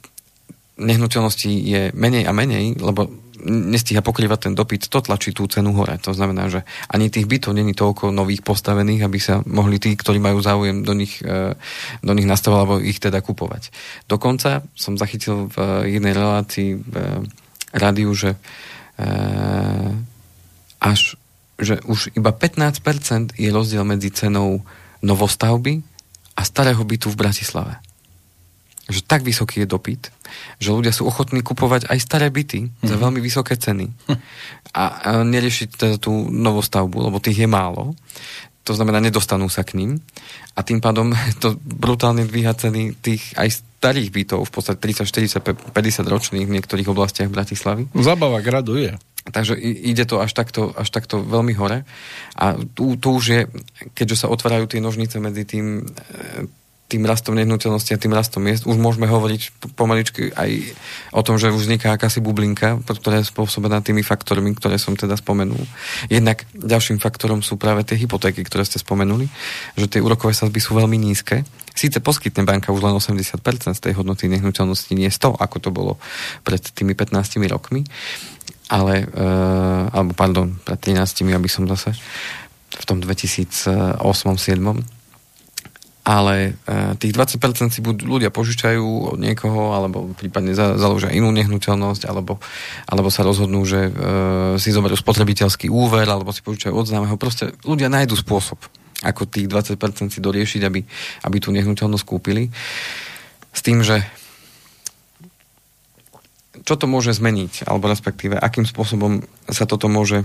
nehnuteľností je menej a menej, lebo nestíha pokrývať ten dopyt, to tlačí tú cenu hore. To znamená, že ani tých bytov není toľko nových postavených, aby sa mohli tí, ktorí majú záujem do nich, e, do nich nastavovať alebo ich teda kupovať. Dokonca som zachytil v jednej relácii v rádiu, že e, až že už iba 15% je rozdiel medzi cenou novostavby a starého bytu v Bratislave že tak vysoký je dopyt, že ľudia sú ochotní kupovať aj staré byty mm-hmm. za mhm. veľmi vysoké ceny a, a neriešiť teda tú novostavbu, lebo tých je málo. To znamená, nedostanú sa k ním a tým pádom to brutálne dvíha ceny tých aj starých bytov, v podstate 30, 40, 50 ročných v niektorých oblastiach Bratislavy. Zabava graduje. Takže ide to až takto, až takto veľmi hore. A tu, tu už je, keďže sa otvárajú tie nožnice medzi tým e, tým rastom nehnuteľnosti a tým rastom miest. Už môžeme hovoriť pomaličky aj o tom, že už vzniká akási bublinka, ktorá je spôsobená tými faktormi, ktoré som teda spomenul. Jednak ďalším faktorom sú práve tie hypotéky, ktoré ste spomenuli, že tie úrokové sazby sú veľmi nízke. Síce poskytne banka už len 80% z tej hodnoty nehnuteľnosti, nie 100, ako to bolo pred tými 15 rokmi, ale, e, alebo pardon, pred 13, aby som zase v tom 2008-2007 ale e, tých 20% si buď ľudia požičajú od niekoho, alebo prípadne za, založia inú nehnuteľnosť, alebo, alebo sa rozhodnú, že e, si zoberú spotrebiteľský úver, alebo si požičajú od známeho. Proste ľudia nájdú spôsob, ako tých 20% si doriešiť, aby, aby tú nehnuteľnosť kúpili. S tým, že čo to môže zmeniť, alebo respektíve akým spôsobom sa toto môže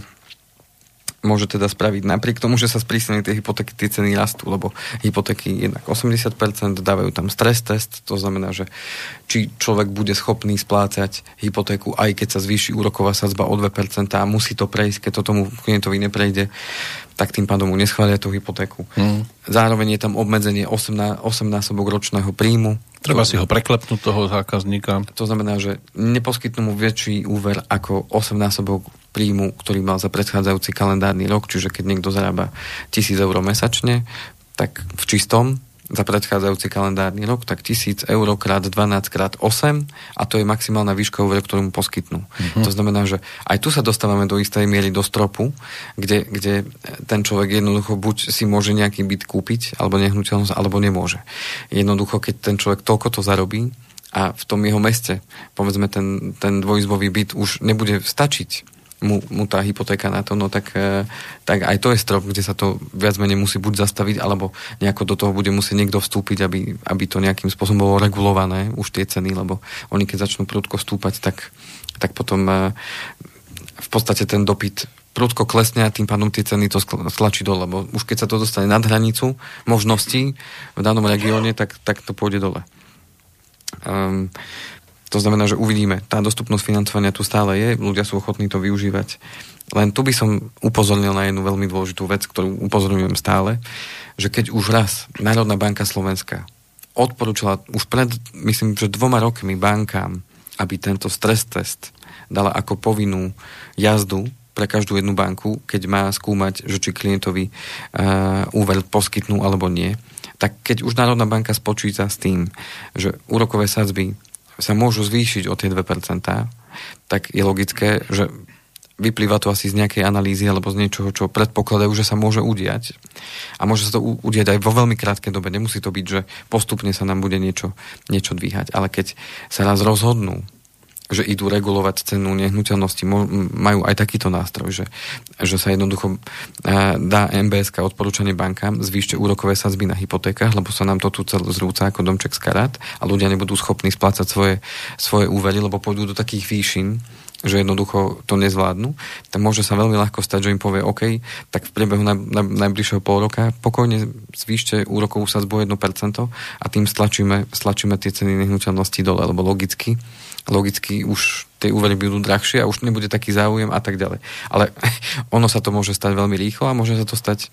môže teda spraviť. Napriek tomu, že sa sprísnili tie hypotéky, tie ceny rastú, lebo hypotéky jednak 80%, dávajú tam stres test, to znamená, že či človek bude schopný splácať hypotéku, aj keď sa zvýši úroková sadzba o 2% a musí to prejsť, keď to tomu klientovi neprejde, tak tým pádom mu neschvália tú hypotéku. Mm. Zároveň je tam obmedzenie 8, 8 násobok ročného príjmu. Treba si ho preklepnúť toho zákazníka. To znamená, že neposkytnú mu väčší úver ako 8 násobok príjmu, ktorý mal za predchádzajúci kalendárny rok, čiže keď niekto zarába 1000 eur mesačne, tak v čistom za predchádzajúci kalendárny rok, tak 1000 eur krát 12 krát 8 a to je maximálna výška úver, ktorú mu poskytnú. Mm-hmm. To znamená, že aj tu sa dostávame do istej miery do stropu, kde, kde ten človek jednoducho buď si môže nejaký byt kúpiť, alebo nehnuteľnosť, alebo nemôže. Jednoducho, keď ten človek toľko to zarobí, a v tom jeho meste, povedzme, ten, ten dvojizbový byt už nebude stačiť mu, mu tá hypotéka na to, no tak, e, tak aj to je strop, kde sa to viac menej musí buď zastaviť, alebo nejako do toho bude musieť niekto vstúpiť, aby, aby to nejakým spôsobom bolo regulované, už tie ceny, lebo oni keď začnú prudko stúpať, tak, tak potom e, v podstate ten dopyt prudko klesne a tým pádom tie ceny to stlačí dole, lebo už keď sa to dostane nad hranicu možností v danom regióne, tak, tak to pôjde dole. Um, to znamená, že uvidíme. Tá dostupnosť financovania tu stále je, ľudia sú ochotní to využívať. Len tu by som upozornil na jednu veľmi dôležitú vec, ktorú upozorňujem stále, že keď už raz Národná banka Slovenska odporúčala už pred, myslím, že dvoma rokmi bankám, aby tento stres test dala ako povinnú jazdu pre každú jednu banku, keď má skúmať, že či klientovi uh, úver poskytnú alebo nie, tak keď už Národná banka spočíta s tým, že úrokové sadzby sa môžu zvýšiť o tie 2%, tak je logické, že vyplýva to asi z nejakej analýzy alebo z niečoho, čo predpokladajú, že sa môže udiať. A môže sa to udiať aj vo veľmi krátkej dobe. Nemusí to byť, že postupne sa nám bude niečo, niečo dvíhať. Ale keď sa raz rozhodnú, že idú regulovať cenu nehnuteľnosti, majú aj takýto nástroj, že, že sa jednoducho dá MBS odporúčanie bankám, zvýšte úrokové sazby na hypotékach, lebo sa nám to tu celé zrúca ako domček z karát a ľudia nebudú schopní splácať svoje, svoje úvery, lebo pôjdu do takých výšin, že jednoducho to nezvládnu, tak môže sa veľmi ľahko stať, že im povie OK, tak v priebehu naj, naj, najbližšieho pol roka pokojne zvýšte úrokovú sadzbu 1% a tým stlačíme, stlačíme tie ceny nehnuteľnosti dole, lebo logicky logicky už tie úvery budú drahšie a už nebude taký záujem a tak ďalej. Ale ono sa to môže stať veľmi rýchlo a môže sa to stať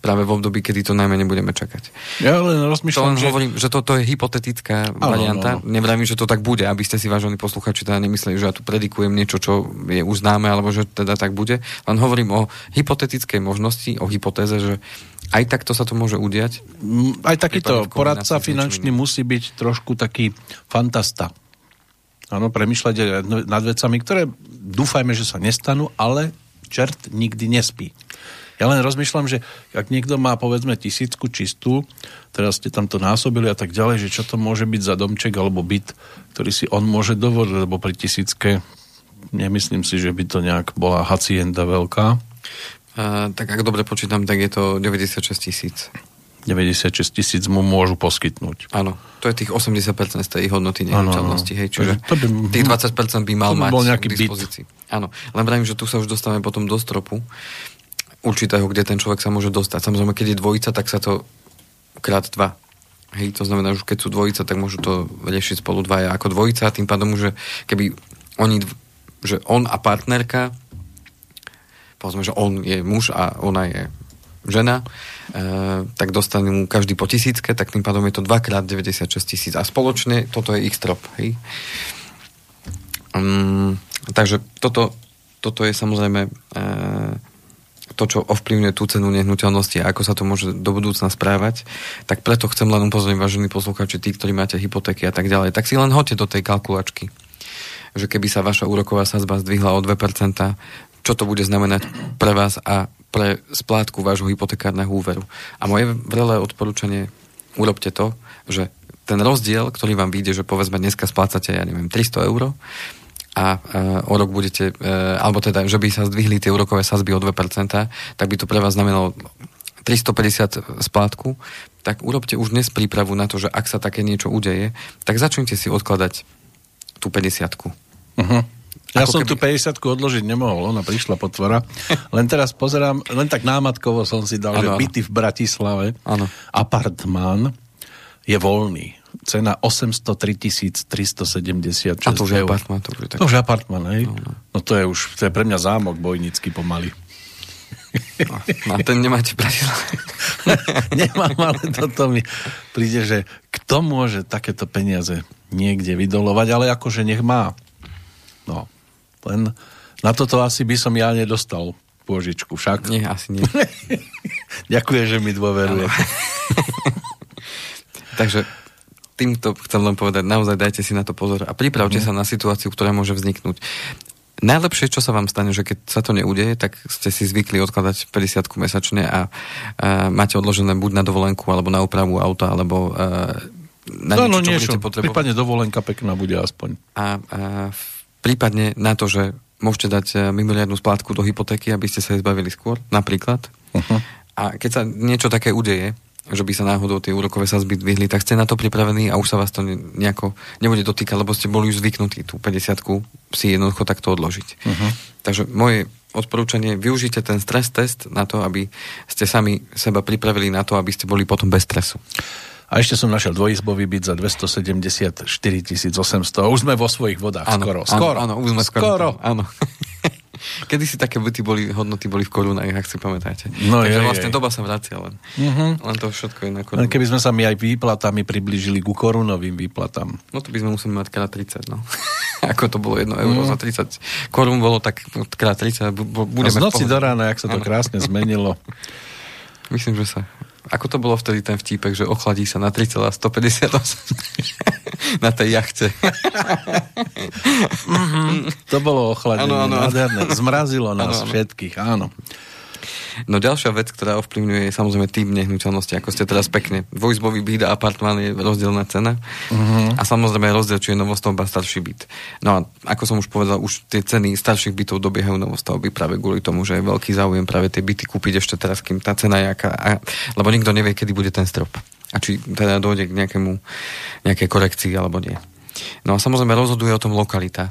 práve v období, kedy to najmä nebudeme čakať. Ja len rozmýšľam, to len že... hovorím, že toto je hypotetická ano, varianta. Ano, ano. Nevravím, že to tak bude, aby ste si, vážení posluchači, teda nemysleli, že ja tu predikujem niečo, čo je už známe, alebo že teda tak bude. Len hovorím o hypotetickej možnosti, o hypotéze, že aj takto sa to môže udiať. Mm, aj takýto poradca finančný musí byť trošku taký fantasta Áno, premyšľať nad vecami, ktoré dúfajme, že sa nestanú, ale čert nikdy nespí. Ja len rozmýšľam, že ak niekto má povedzme tisícku čistú, teraz ste tam to násobili a tak ďalej, že čo to môže byť za domček alebo byt, ktorý si on môže dovoliť, lebo pri tisícke nemyslím si, že by to nejak bola hacienda veľká. Uh, tak ak dobre počítam, tak je to 96 tisíc. 96 tisíc mu môžu poskytnúť. Áno, to je tých 80% z tej hodnoty nehnuteľnosti, hej, čiže to by, tých 20% by mal by mať bol nejaký k dispozícii. Byt. Áno, len vravím, že tu sa už dostávame potom do stropu určitého, kde ten človek sa môže dostať. Samozrejme, keď je dvojica, tak sa to krát dva. Hej, to znamená, že keď sú dvojica, tak môžu to riešiť spolu dvaja ako dvojica a tým pádom, že keby oni, že on a partnerka povedzme, že on je muž a ona je žena, e, tak dostanú každý po tisícke, tak tým pádom je to 2x96 tisíc. A spoločne toto je ich strop. Hej? Um, takže toto, toto je samozrejme e, to, čo ovplyvňuje tú cenu nehnuteľnosti a ako sa to môže do budúcna správať, tak preto chcem len upozorniť, vážení poslucháči, tí, ktorí máte hypotéky a tak ďalej, tak si len hoďte do tej kalkulačky, že keby sa vaša úroková sazba zdvihla o 2%, čo to bude znamenať pre vás a pre splátku vášho hypotekárneho úveru. A moje vrelé odporúčanie, urobte to, že ten rozdiel, ktorý vám vyjde, že povedzme dneska splácate, ja neviem, 300 eur a e, o rok budete, e, alebo teda, že by sa zdvihli tie úrokové sazby o 2%, tak by to pre vás znamenalo 350 splátku, tak urobte už dnes prípravu na to, že ak sa také niečo udeje, tak začnite si odkladať tú 50 uh-huh. Ja som keby... tu 50 odložiť nemohol, ona prišla potvora. Len teraz pozerám, len tak námatkovo som si dal, ano, že byty v Bratislave, ano. apartmán je voľný. Cena 803 376 A to už je apartmán. To tak... to už je apartmán, hej? No, no. no to je už, to je pre mňa zámok bojnický pomaly. No, no ten nemáte Bratislave. Nemám, ale toto mi príde, že kto môže takéto peniaze niekde vydolovať, ale akože nech má. No, len na toto asi by som ja nedostal pôžičku, však? Nie, asi nie. Ďakujem, že mi dôveruje. Takže týmto chcem len povedať, naozaj dajte si na to pozor a pripravte mm. sa na situáciu, ktorá môže vzniknúť. Najlepšie, čo sa vám stane, že keď sa to neudeje, tak ste si zvykli odkladať 50 mesačne a, a máte odložené buď na dovolenku, alebo na úpravu auta, alebo a, na no, niečo, no, čo niečo. budete potrebovať. Prípadne dovolenka pekná bude aspoň. A, a prípadne na to, že môžete dať e, mimoriadnú splátku do hypotéky, aby ste sa jej zbavili skôr, napríklad. Uh-huh. A keď sa niečo také udeje, že by sa náhodou tie úrokové sazby dvihli, tak ste na to pripravení a už sa vás to nejako nebude dotýkať, lebo ste boli už zvyknutí tú 50 si jednoducho takto odložiť. Uh-huh. Takže moje odporúčanie, využite ten stres test na to, aby ste sami seba pripravili na to, aby ste boli potom bez stresu. A ešte som našiel dvojizbový byt za 274 800. Už sme vo svojich vodách ano, skoro. Skoro. Áno, už sme skoro. Áno. Kedy si také byty boli, hodnoty boli v korunách, ak si pamätáte. No Takže je, vlastne je. doba sa vracia len. Uh-huh. Len to všetko je na korunu. Keby sme sa my aj výplatami priblížili ku korunovým výplatám. No to by sme museli mať krát 30, no. ako to bolo 1 euro mm. za 30 korún bolo, tak krát 30 budeme... A z noci do rána, jak sa to ano. krásne zmenilo. Myslím, že sa ako to bolo vtedy ten vtípek, že ochladí sa na 3,158 na tej jachte. mm-hmm. To bolo ochladenie. Ano, ano. Zmrazilo nás ano, ano. všetkých, áno. No ďalšia vec, ktorá ovplyvňuje je samozrejme tým nehnuteľnosti, ako ste teraz pekne. Dvojizbový byt a apartmán je rozdielna cena. Uh-huh. A samozrejme rozdiel, či je novostavba starší byt. No a ako som už povedal, už tie ceny starších bytov dobiehajú novostavby práve kvôli tomu, že je veľký záujem práve tie byty kúpiť ešte teraz, kým tá cena je aká, a, lebo nikto nevie, kedy bude ten strop. A či teda dojde k nejakému, nejakej korekcii alebo nie. No a samozrejme rozhoduje o tom lokalita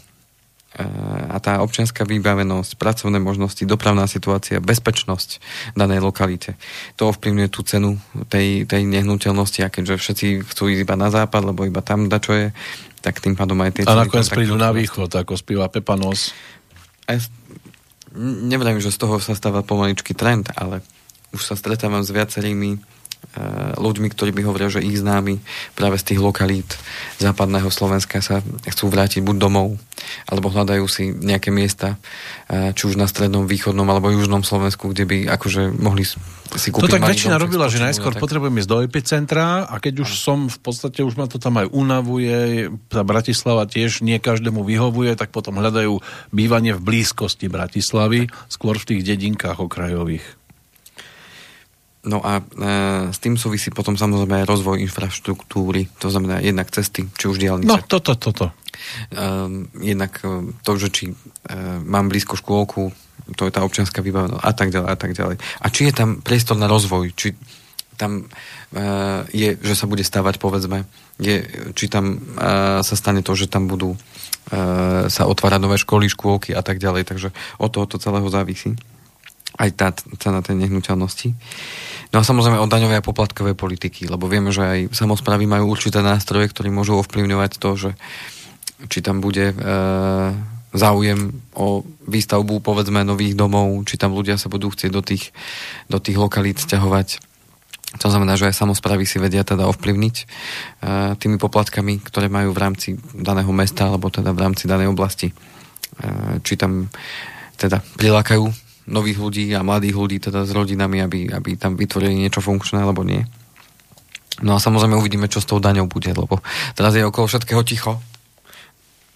a tá občianská vybavenosť, pracovné možnosti, dopravná situácia, bezpečnosť danej lokalite. To ovplyvňuje tú cenu tej, tej nehnuteľnosti a keďže všetci chcú ísť iba na západ, lebo iba tam dačo je, tak tým pádom aj tie A nakoniec prídu na východ, ako spíva Pepanos. Ja neviem, že z toho sa stáva pomaličký trend, ale už sa stretávam s viacerými Eh, ľuďmi, ktorí mi hovoria, že ich známi práve z tých lokalít západného Slovenska sa chcú vrátiť buď domov, alebo hľadajú si nejaké miesta, eh, či už na strednom, východnom alebo južnom Slovensku, kde by akože mohli si kúpiť. To tak väčšina robila, že najskôr tak... potrebujem ísť do epicentra a keď už som v podstate, už ma to tam aj unavuje, tá Bratislava tiež nie každému vyhovuje, tak potom hľadajú bývanie v blízkosti Bratislavy, skôr v tých dedinkách okrajových. No a e, s tým súvisí potom samozrejme rozvoj infraštruktúry, to znamená jednak cesty, či už diálnice. No, toto, toto. E, jednak e, to, že či e, mám blízko škôlku, to je tá občianská vybavenosť a tak ďalej a tak ďalej. A či je tam priestor na rozvoj, či tam e, je, že sa bude stávať, povedzme, je, či tam e, sa stane to, že tam budú e, sa otvárať nové školy, škôlky a tak ďalej, takže od toho to celého závisí aj tá cena tej nehnuteľnosti. No a samozrejme od daňovej a poplatkovej politiky, lebo vieme, že aj samozprávy majú určité nástroje, ktorí môžu ovplyvňovať to, že či tam bude e, záujem o výstavbu povedzme nových domov, či tam ľudia sa budú chcieť do tých, do tých lokalít stiahovať. To znamená, že aj samozprávy si vedia teda ovplyvniť e, tými poplatkami, ktoré majú v rámci daného mesta alebo teda v rámci danej oblasti. E, či tam teda prilákajú nových ľudí a mladých ľudí teda s rodinami, aby, aby tam vytvorili niečo funkčné alebo nie. No a samozrejme uvidíme, čo s tou daňou bude, lebo teraz je okolo všetkého ticho.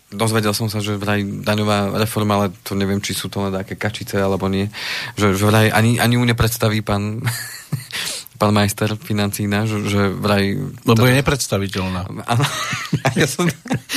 Dozvedel som sa, že vraj daňová reforma, ale to neviem, či sú to len také kačice alebo nie, že, že vraj ani, ani ju nepredstaví pán pán majster financí náš, že vraj... Lebo je nepredstaviteľná. Áno. ja som...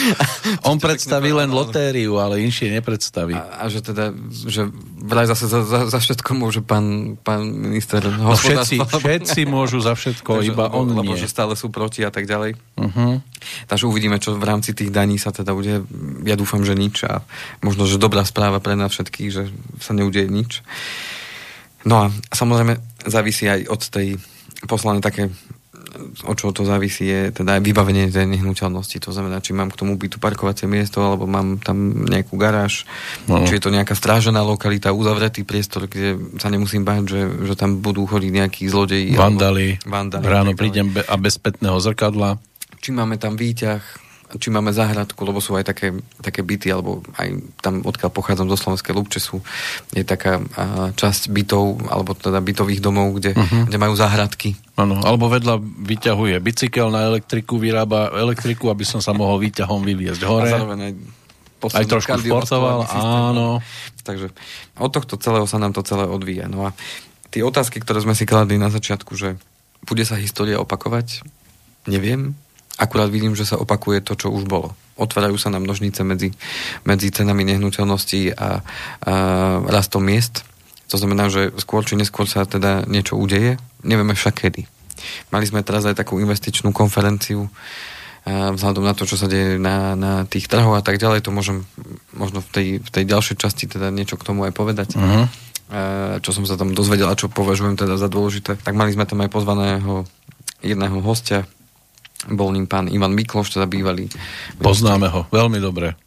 On predstaví len lotériu, ale inšie nepredstaví. A, a že teda, že vraj zase za, za, za všetko môže pán, pán minister... No všetci, všetci môžu za všetko, Takže, iba on lebo, nie. že stále sú proti a tak ďalej. Uh-huh. Takže uvidíme, čo v rámci tých daní sa teda bude. Ja dúfam, že nič a možno, že dobrá správa pre nás všetkých, že sa neudeje nič. No a samozrejme závisí aj od tej poslané také o čo to závisí, je teda aj vybavenie tej nehnuteľnosti. To znamená, či mám k tomu bytu parkovacie miesto, alebo mám tam nejakú garáž, no. či je to nejaká strážená lokalita, uzavretý priestor, kde sa nemusím báť, že, že tam budú chodiť nejakí zlodeji. Vandali. Vandali Ráno prídem be- a bez spätného zrkadla. Či máme tam výťah, či máme záhradku, lebo sú aj také, také byty, alebo aj tam, odkiaľ pochádzam zo Slovenskej Lúbče, sú, je taká a, časť bytov, alebo teda bytových domov, kde, uh-huh. kde majú záhradky. Áno, alebo vedľa vyťahuje bicykel na elektriku, vyrába elektriku, aby som sa mohol výťahom vyviezť hore. A zároveň aj aj trošku športoval, áno. Takže od tohto celého sa nám to celé odvíja. No a tie otázky, ktoré sme si kladli na začiatku, že bude sa história opakovať, neviem, Akurát vidím, že sa opakuje to, čo už bolo. Otvárajú sa nám nožnice medzi, medzi cenami nehnuteľností a, a rastom miest. To znamená, že skôr či neskôr sa teda niečo udeje. Nevieme však kedy. Mali sme teraz aj takú investičnú konferenciu vzhľadom na to, čo sa deje na, na tých trhoch a tak ďalej, to môžem možno v tej, v tej ďalšej časti teda niečo k tomu aj povedať. Uh-huh. čo som sa tam dozvedel a čo považujem teda za dôležité. Tak mali sme tam aj pozvaného jedného hostia, bol ním pán Ivan Mikloš, teda bývalý. Poznáme ho, veľmi dobre.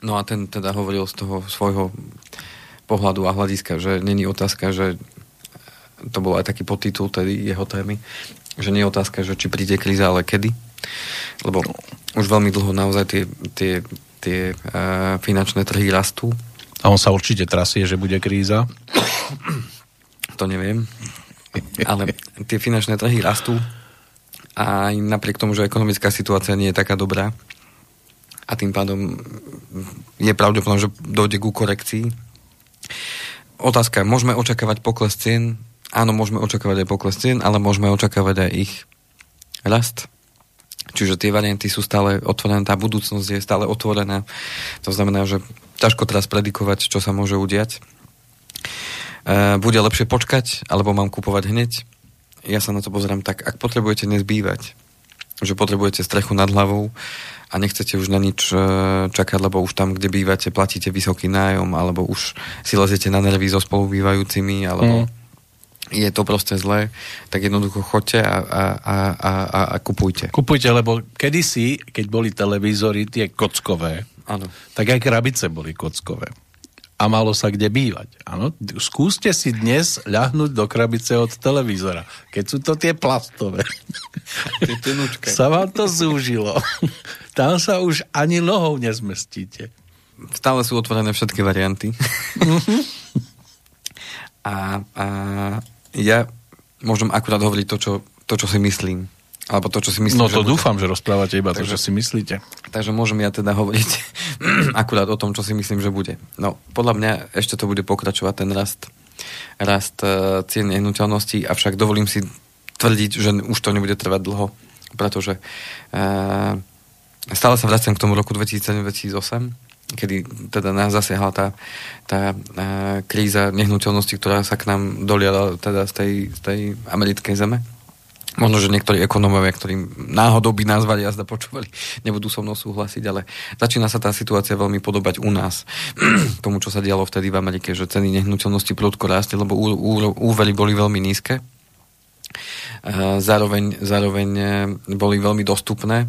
No a ten teda hovoril z toho svojho pohľadu a hľadiska, že není otázka, že to bol aj taký podtitul tedy jeho témy, že nie je otázka, že či príde kríza, ale kedy. Lebo už veľmi dlho naozaj tie, tie tie uh, finančné trhy rastú. A on sa určite trasie, že bude kríza? To neviem. Ale tie finančné trhy rastú aj napriek tomu, že ekonomická situácia nie je taká dobrá a tým pádom je pravdepodobné, že dojde ku korekcii. Otázka, môžeme očakávať pokles cien? Áno, môžeme očakávať aj pokles cien, ale môžeme očakávať aj ich rast. Čiže tie varianty sú stále otvorené, tá budúcnosť je stále otvorená. To znamená, že ťažko teraz predikovať, čo sa môže udiať. E, bude lepšie počkať, alebo mám kupovať hneď? Ja sa na to pozerám tak, ak potrebujete nezbývať, že potrebujete strechu nad hlavou a nechcete už na nič e, čakať, lebo už tam, kde bývate, platíte vysoký nájom, alebo už si leziete na nervy so spolubývajúcimi, alebo mm je to proste zlé, tak jednoducho choďte a, a, a, a, a kupujte. Kupujte, lebo kedysi, keď boli televízory tie kockové, ano. tak aj krabice boli kockové. A malo sa kde bývať. Áno, skúste si dnes ľahnúť do krabice od televízora. Keď sú to tie plastové. sa vám to zúžilo. Tam sa už ani nohou nezmestíte. Stále sú otvorené všetky varianty. A, a ja môžem akurát hovoriť to, čo, to, čo si myslím. Alebo to, čo si myslím, No to dúfam, bude. že rozprávate iba takže, to, čo si myslíte. Takže môžem ja teda hovoriť akurát o tom, čo si myslím, že bude. No, podľa mňa ešte to bude pokračovať ten rast, rast uh, cien nehnuteľností, avšak dovolím si tvrdiť, že už to nebude trvať dlho, pretože uh, stále sa vraciam k tomu roku 2007-2008, kedy teda nás zasiahla tá, tá uh, kríza nehnuteľnosti, ktorá sa k nám doliala teda z tej, z tej americkej zeme. Možno, že niektorí ekonómovia, ktorí náhodou by nazvali a zda počúvali, nebudú so mnou súhlasiť, ale začína sa tá situácia veľmi podobať u nás tomu, čo sa dialo vtedy v Amerike, že ceny nehnuteľnosti prudko rástli, lebo úvery boli veľmi nízke. Zároveň, zároveň e, boli veľmi dostupné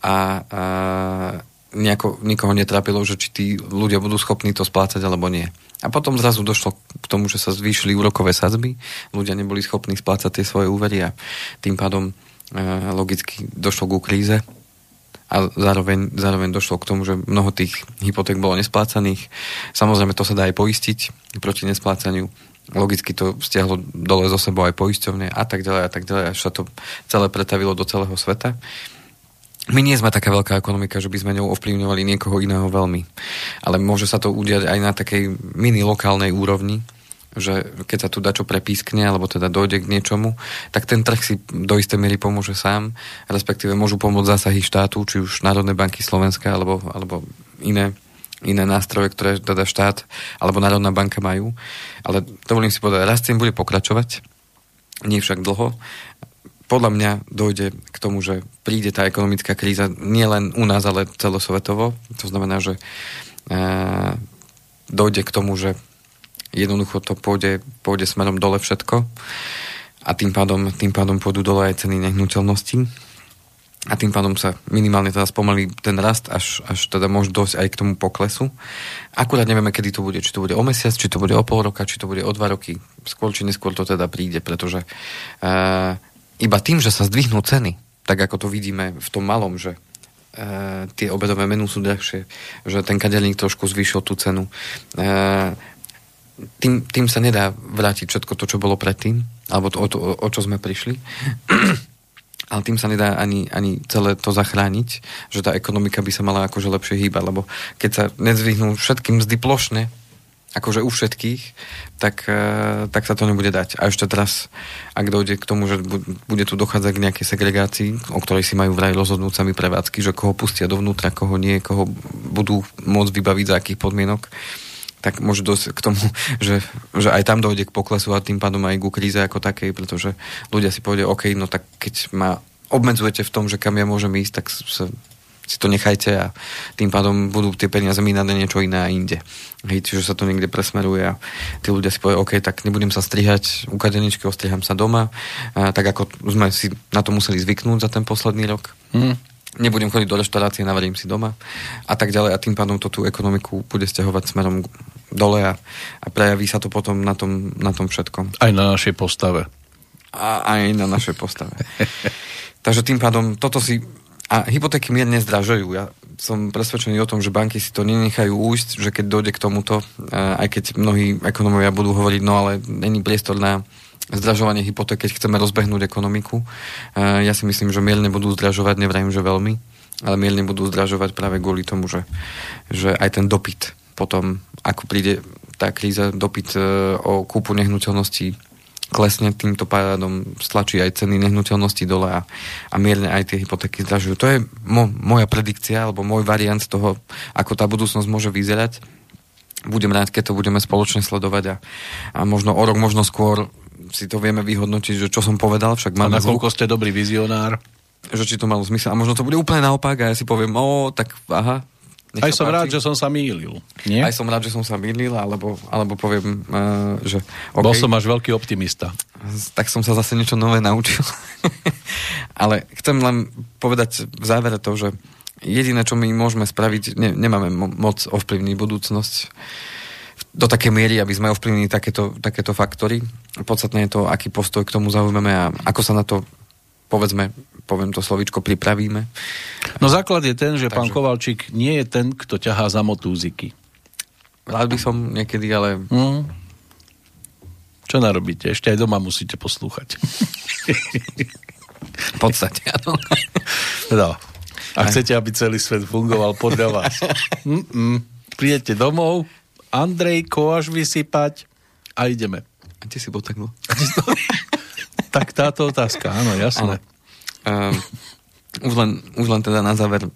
a, a nejako, nikoho netrápilo, že či tí ľudia budú schopní to splácať alebo nie. A potom zrazu došlo k tomu, že sa zvýšili úrokové sadzby, ľudia neboli schopní splácať tie svoje úvery a tým pádom e, logicky došlo ku kríze a zároveň, zároveň došlo k tomu, že mnoho tých hypoték bolo nesplácaných. Samozrejme, to sa dá aj poistiť proti nesplácaniu. Logicky to stiahlo dole zo sebou aj poisťovne a tak ďalej a tak ďalej, až sa to celé pretavilo do celého sveta my nie sme taká veľká ekonomika, že by sme ňou ovplyvňovali niekoho iného veľmi. Ale môže sa to udiať aj na takej mini lokálnej úrovni, že keď sa tu dačo prepískne, alebo teda dojde k niečomu, tak ten trh si do istej miery pomôže sám, respektíve môžu pomôcť zásahy štátu, či už Národnej banky Slovenska, alebo, alebo iné, iné nástroje, ktoré teda štát alebo Národná banka majú. Ale dovolím si povedať, rast bude pokračovať, nie však dlho podľa mňa dojde k tomu, že príde tá ekonomická kríza nielen u nás, ale celosvetovo. To znamená, že e, dojde k tomu, že jednoducho to pôjde, pôjde smerom dole všetko a tým pádom, tým pádom pôjdu dole aj ceny nehnuteľností a tým pádom sa minimálne teda spomalí ten rast, až, až teda môže dosť aj k tomu poklesu. Akurát nevieme, kedy to bude. Či to bude o mesiac, či to bude o pol roka, či to bude o dva roky. Skôr či neskôr to teda príde, pretože uh, iba tým, že sa zdvihnú ceny, tak ako to vidíme v tom malom, že e, tie obedové menu sú drahšie, že ten kaderník trošku zvýšil tú cenu. E, tým, tým sa nedá vrátiť všetko to, čo bolo predtým, alebo to, o, to, o čo sme prišli. Ale tým sa nedá ani, ani celé to zachrániť, že tá ekonomika by sa mala akože lepšie hýbať, lebo keď sa nezvihnú všetkým mzdy plošne, akože u všetkých, tak, e, tak sa to nebude dať. A ešte teraz, ak dojde k tomu, že bude tu dochádzať k nejakej segregácii, o ktorej si majú vraj rozhodnúť sami prevádzky, že koho pustia dovnútra, koho nie, koho budú môcť vybaviť za akých podmienok, tak môže dosť k tomu, že, že aj tam dojde k poklesu a tým pádom aj ku kríze ako takej, pretože ľudia si povedia, OK, no tak keď ma obmedzujete v tom, že kam ja môžem ísť, tak sa si to nechajte a tým pádom budú tie peniaze minať na niečo iné a inde. Hej, čiže sa to niekde presmeruje a tí ľudia si povedia, OK, tak nebudem sa strihať u kadeničky, ostriham sa doma, a, tak ako sme si na to museli zvyknúť za ten posledný rok. Mm. Nebudem chodiť do reštaurácie, navarím si doma a tak ďalej a tým pádom to tú ekonomiku bude stiahovať smerom dole a, a prejaví sa to potom na tom, na tom všetkom. Aj na našej postave. A aj na našej postave. Takže tým pádom toto si a hypotéky mierne zdražujú. Ja som presvedčený o tom, že banky si to nenechajú újsť, že keď dojde k tomuto, aj keď mnohí ekonomovia budú hovoriť, no ale není priestor na zdražovanie hypoték, keď chceme rozbehnúť ekonomiku. Ja si myslím, že mierne budú zdražovať, nevrajím, že veľmi, ale mierne budú zdražovať práve kvôli tomu, že, že aj ten dopyt potom, ako príde tá kríza, dopyt e, o kúpu nehnuteľností klesne týmto pádom stlačí aj ceny nehnuteľností dole a, a mierne aj tie hypotéky zdražujú. To je mo, moja predikcia alebo môj variant toho, ako tá budúcnosť môže vyzerať. Budem rád, keď to budeme spoločne sledovať a, a možno o rok, možno skôr si to vieme vyhodnotiť, že čo som povedal, však mám... A nakoľko ste dobrý vizionár? Že či to malo zmysel. A možno to bude úplne naopak a ja si poviem, o, tak aha, nech Aj som páči. rád, že som sa mýlil. Nie? Aj som rád, že som sa mýlil, alebo, alebo poviem, uh, že... Okay, Bol som až veľký optimista. Tak som sa zase niečo nové naučil. Ale chcem len povedať v závere to, že jediné, čo my môžeme spraviť, ne, nemáme mo- moc ovplyvniť budúcnosť do také miery, aby sme ovplyvnili takéto, takéto faktory. Podstatné je to, aký postoj k tomu zaujmeme a ako sa na to povedzme, poviem to slovičko, pripravíme. No základ je ten, že Takže... pán Kovalčík nie je ten, kto ťahá za motúziky. Rád by som niekedy, ale... Mm. Čo narobíte? Ešte aj doma musíte poslúchať. v podstate, áno. No. A chcete, aby celý svet fungoval podľa vás. Mm-mm. Prídete domov, Andrej, koáž vysypať a ideme. A ty si bol tak, táto otázka, áno, jasné. Um, už, len, už len teda na záver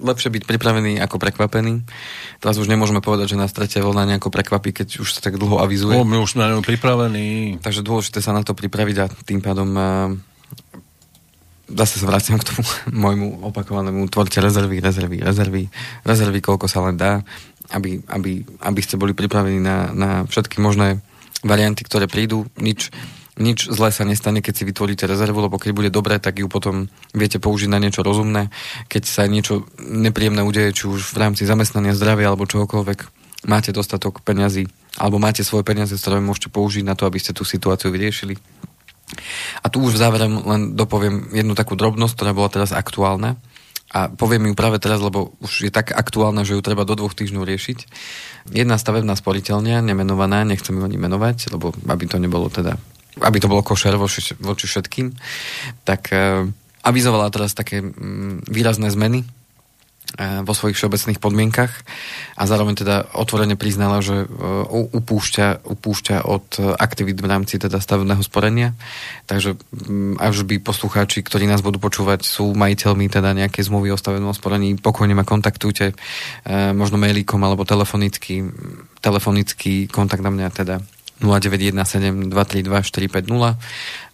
lepšie byť pripravený ako prekvapený. Teraz už nemôžeme povedať, že nás tretia vlna nejako prekvapí, keď už sa tak dlho avizuje. No, my už sme pripravení. Takže dôležité sa na to pripraviť a tým pádom uh, zase sa vraciam k tomu môjmu opakovanému tvorte rezervy, rezervy, rezervy, rezervy, koľko sa len dá, aby, aby, aby ste boli pripravení na, na všetky možné varianty, ktoré prídu. Nič, nič zlé sa nestane, keď si vytvoríte rezervu, lebo keď bude dobré, tak ju potom viete použiť na niečo rozumné. Keď sa niečo nepríjemné udeje, či už v rámci zamestnania, zdravia alebo čohokoľvek, máte dostatok peňazí alebo máte svoje peniaze, ktoré môžete použiť na to, aby ste tú situáciu vyriešili. A tu už v závere len dopoviem jednu takú drobnosť, ktorá bola teraz aktuálna. A poviem ju práve teraz, lebo už je tak aktuálna, že ju treba do dvoch týždňov riešiť. Jedna stavebná sporiteľňa, nemenovaná, nechcem ju ani menovať, lebo aby to nebolo teda aby to bolo košer voči, voči všetkým, tak uh, avizovala teraz také um, výrazné zmeny uh, vo svojich všeobecných podmienkach a zároveň teda otvorene priznala, že uh, upúšťa, upúšťa od aktivít v rámci teda stavebného sporenia. Takže um, až by poslucháči, ktorí nás budú počúvať, sú majiteľmi teda nejaké zmluvy o stavebnom sporení, pokojne ma kontaktujte, možno mailíkom alebo telefonicky, telefonický kontakt na mňa teda 0917232450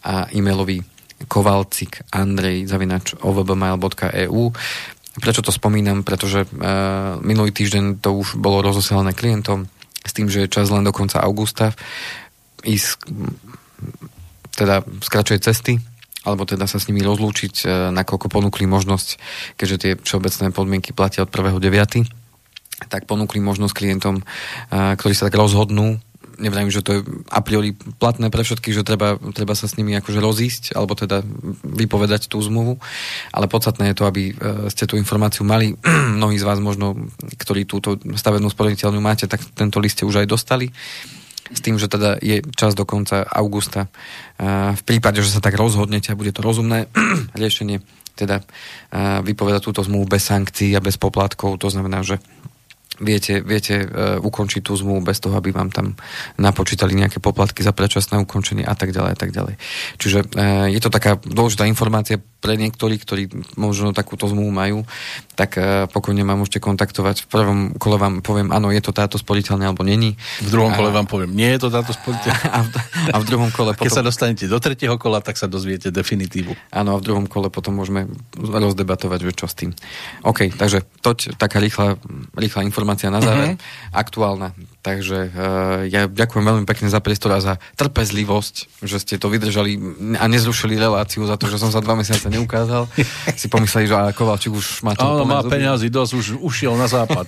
a e-mailový kovalcik andrej zavinač ovbmail.eu Prečo to spomínam? Pretože uh, minulý týždeň to už bolo rozosielané klientom s tým, že je čas len do konca augusta ísť teda z kračej cesty alebo teda sa s nimi rozlúčiť, uh, nakoľko ponúkli možnosť, keďže tie všeobecné podmienky platia od 1.9., tak ponúkli možnosť klientom, uh, ktorí sa tak rozhodnú nevrajím, že to je a priori platné pre všetkých, že treba, treba sa s nimi akože rozísť, alebo teda vypovedať tú zmluvu, ale podstatné je to, aby e, ste tú informáciu mali. Mnohí z vás možno, ktorí túto stavebnú sporiteľňu máte, tak tento list ste už aj dostali s tým, že teda je čas do konca augusta. E, v prípade, že sa tak rozhodnete a bude to rozumné riešenie, teda e, vypovedať túto zmluvu bez sankcií a bez poplatkov, to znamená, že viete, viete uh, ukončiť tú zmluvu bez toho, aby vám tam napočítali nejaké poplatky za predčasné ukončenie a tak ďalej a tak ďalej. Čiže uh, je to taká dôležitá informácia pre niektorých, ktorí možno takúto zmluvu majú, tak uh, pokojne ma môžete kontaktovať. V prvom kole vám poviem, áno, je to táto sporiteľňa alebo není. V druhom kole vám poviem, nie je to táto sporiteľňa. A, v, a v druhom kole potom... Keď sa dostanete do tretieho kola, tak sa dozviete definitívu. Áno, a v druhom kole potom môžeme rozdebatovať, že čo s tým. OK, takže toť taká rýchla, rýchla informácia na záver. Uh-huh. Aktuálna. Takže uh, ja ďakujem veľmi pekne za priestor a za trpezlivosť, že ste to vydržali a nezrušili reláciu za to, že som sa dva mesiace neukázal. si pomysleli, že Kovalčík už má to Áno, má peniazy dosť, už ušiel na západ.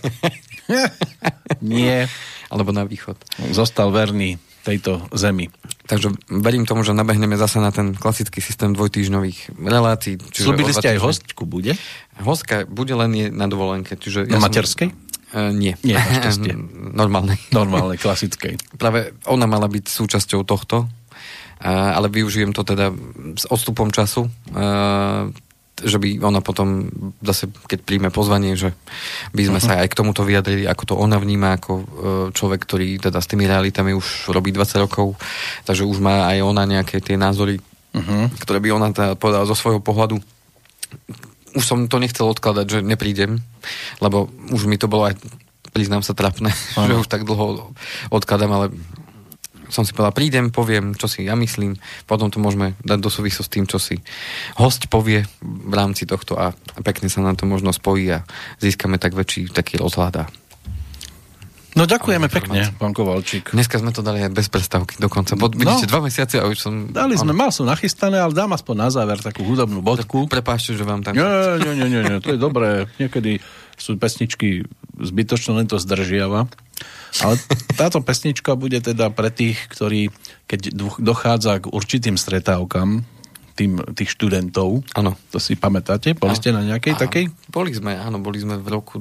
Nie. Alebo na východ. Zostal verný tejto zemi. Takže verím tomu, že nabehneme zase na ten klasický systém dvojtýždňových relácií. Slúbili ste aj hostku, bude? Hostka bude len je na dovolenke. Čiže ja na materskej? Uh, nie. Nie, našťastie. Normálnej. Normálnej, klasickej. Práve ona mala byť súčasťou tohto, uh, ale využijem to teda s odstupom času. Uh, že by ona potom zase, keď príjme pozvanie, že by sme uh-huh. sa aj k tomuto vyjadrili, ako to ona vníma ako e, človek, ktorý teda s tými realitami už robí 20 rokov, takže už má aj ona nejaké tie názory, uh-huh. ktoré by ona teda povedala zo svojho pohľadu. Už som to nechcel odkladať, že neprídem, lebo už mi to bolo aj priznám sa trapné, že už tak dlho odkladám, ale som si povedal, prídem, poviem, čo si ja myslím, potom to môžeme dať do súvisu s tým, čo si host povie v rámci tohto a pekne sa nám to možno spojí a získame tak väčší taký rozhľad No ďakujeme pekne, pán Kovalčík. Dneska sme to dali aj bez prestávky dokonca. Bod, vidíte, no, dva mesiace a už som... Dali sme, mal som nachystané, ale dám aspoň na záver takú hudobnú bodku. Prepášte, že vám tam... Nie, nie, nie, nie, nie, to je dobré. Niekedy sú pesničky zbytočné, len to zdržiava. Ale táto pesnička bude teda pre tých, ktorí, keď dochádza k určitým stretávkam, tým, tých študentov. Áno. To si pamätáte? Boli ste na nejakej áno. takej? Boli sme, áno, boli sme v roku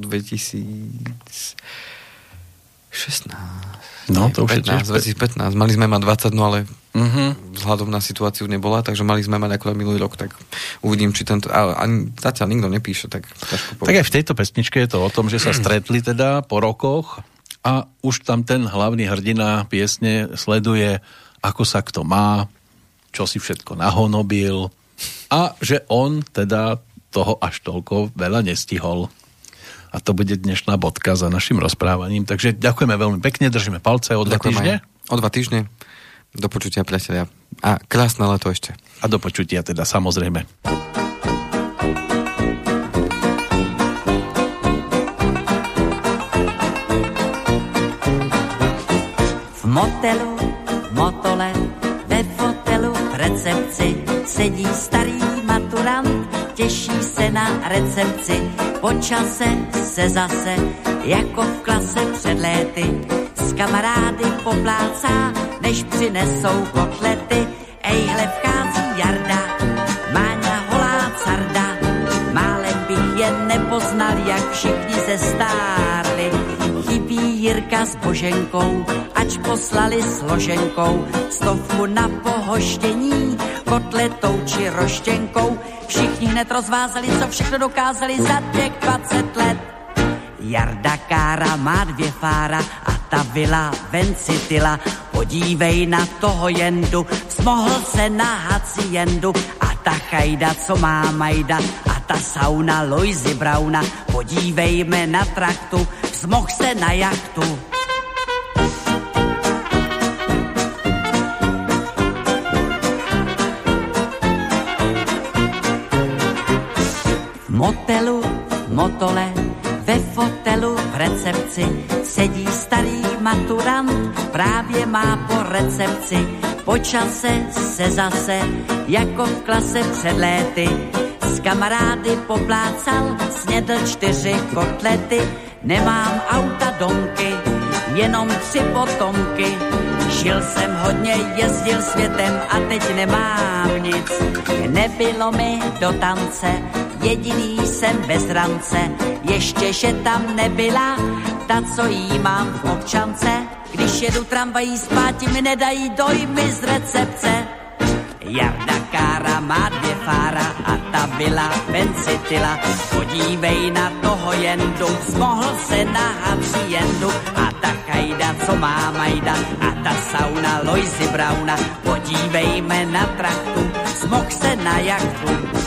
2016. No, to už 15, 2015. Mali sme mať 20, no ale uh-huh. vzhľadom na situáciu nebola, takže mali sme mať ako minulý rok, tak uvidím, či tento... A, ani zatiaľ nikto nepíše, tak Tak aj v tejto pesničke je to o tom, že sa stretli teda po rokoch a už tam ten hlavný hrdina piesne sleduje, ako sa kto má, čo si všetko nahonobil a že on teda toho až toľko veľa nestihol. A to bude dnešná bodka za našim rozprávaním. Takže ďakujeme veľmi pekne, držíme palce o dva týždne. O dva týždne. Do počutia, priatelia. A krásne leto ešte. A do počutia teda, samozrejme. motelu, motole, ve fotelu v recepci sedí starý maturant, těší se na recepci. Po čase se zase, jako v klase před léty, s kamarády poplácá, než přinesou kotlety. Ejhle vchází Jarda, Máňa holá carda, málem bych je nepoznal, jak všichni se stárli Jirka s Boženkou, ač poslali složenkou, stovku na pohoštění, kotletou či roštěnkou. Všichni hned rozvázali, co všechno dokázali za těch 20 let. Jarda Kára má dvě fára a ta vila vencitila. Podívej na toho jendu, smohl se na haciendu a ta chajda, co má majda a ta sauna Loisy Brauna. Podívejme na traktu, smoh se na jachtu. Motelu, motole, ve fotelu v recepci sedí starý maturant, právě má po recepci. Po čase se zase, jako v klase před léty, s kamarády poplácal, snědl čtyři kotlety, Nemám auta domky, jenom tři potomky. Žil jsem hodně, jezdil světem a teď nemám nic. Nebylo mi do tance, jediný jsem bez rance. Ještě, že tam nebyla ta, co jí mám v občance. Když jedu tramvají spát, mi nedají dojmy z recepce. Jarda Kára má dvě fára a ta byla vencitila. Podívej na toho jendu, smohl se na haciendu a ta kajda, co má majda a ta sauna Loisy Brauna. Podívejme na traktu, smoh se na jachtu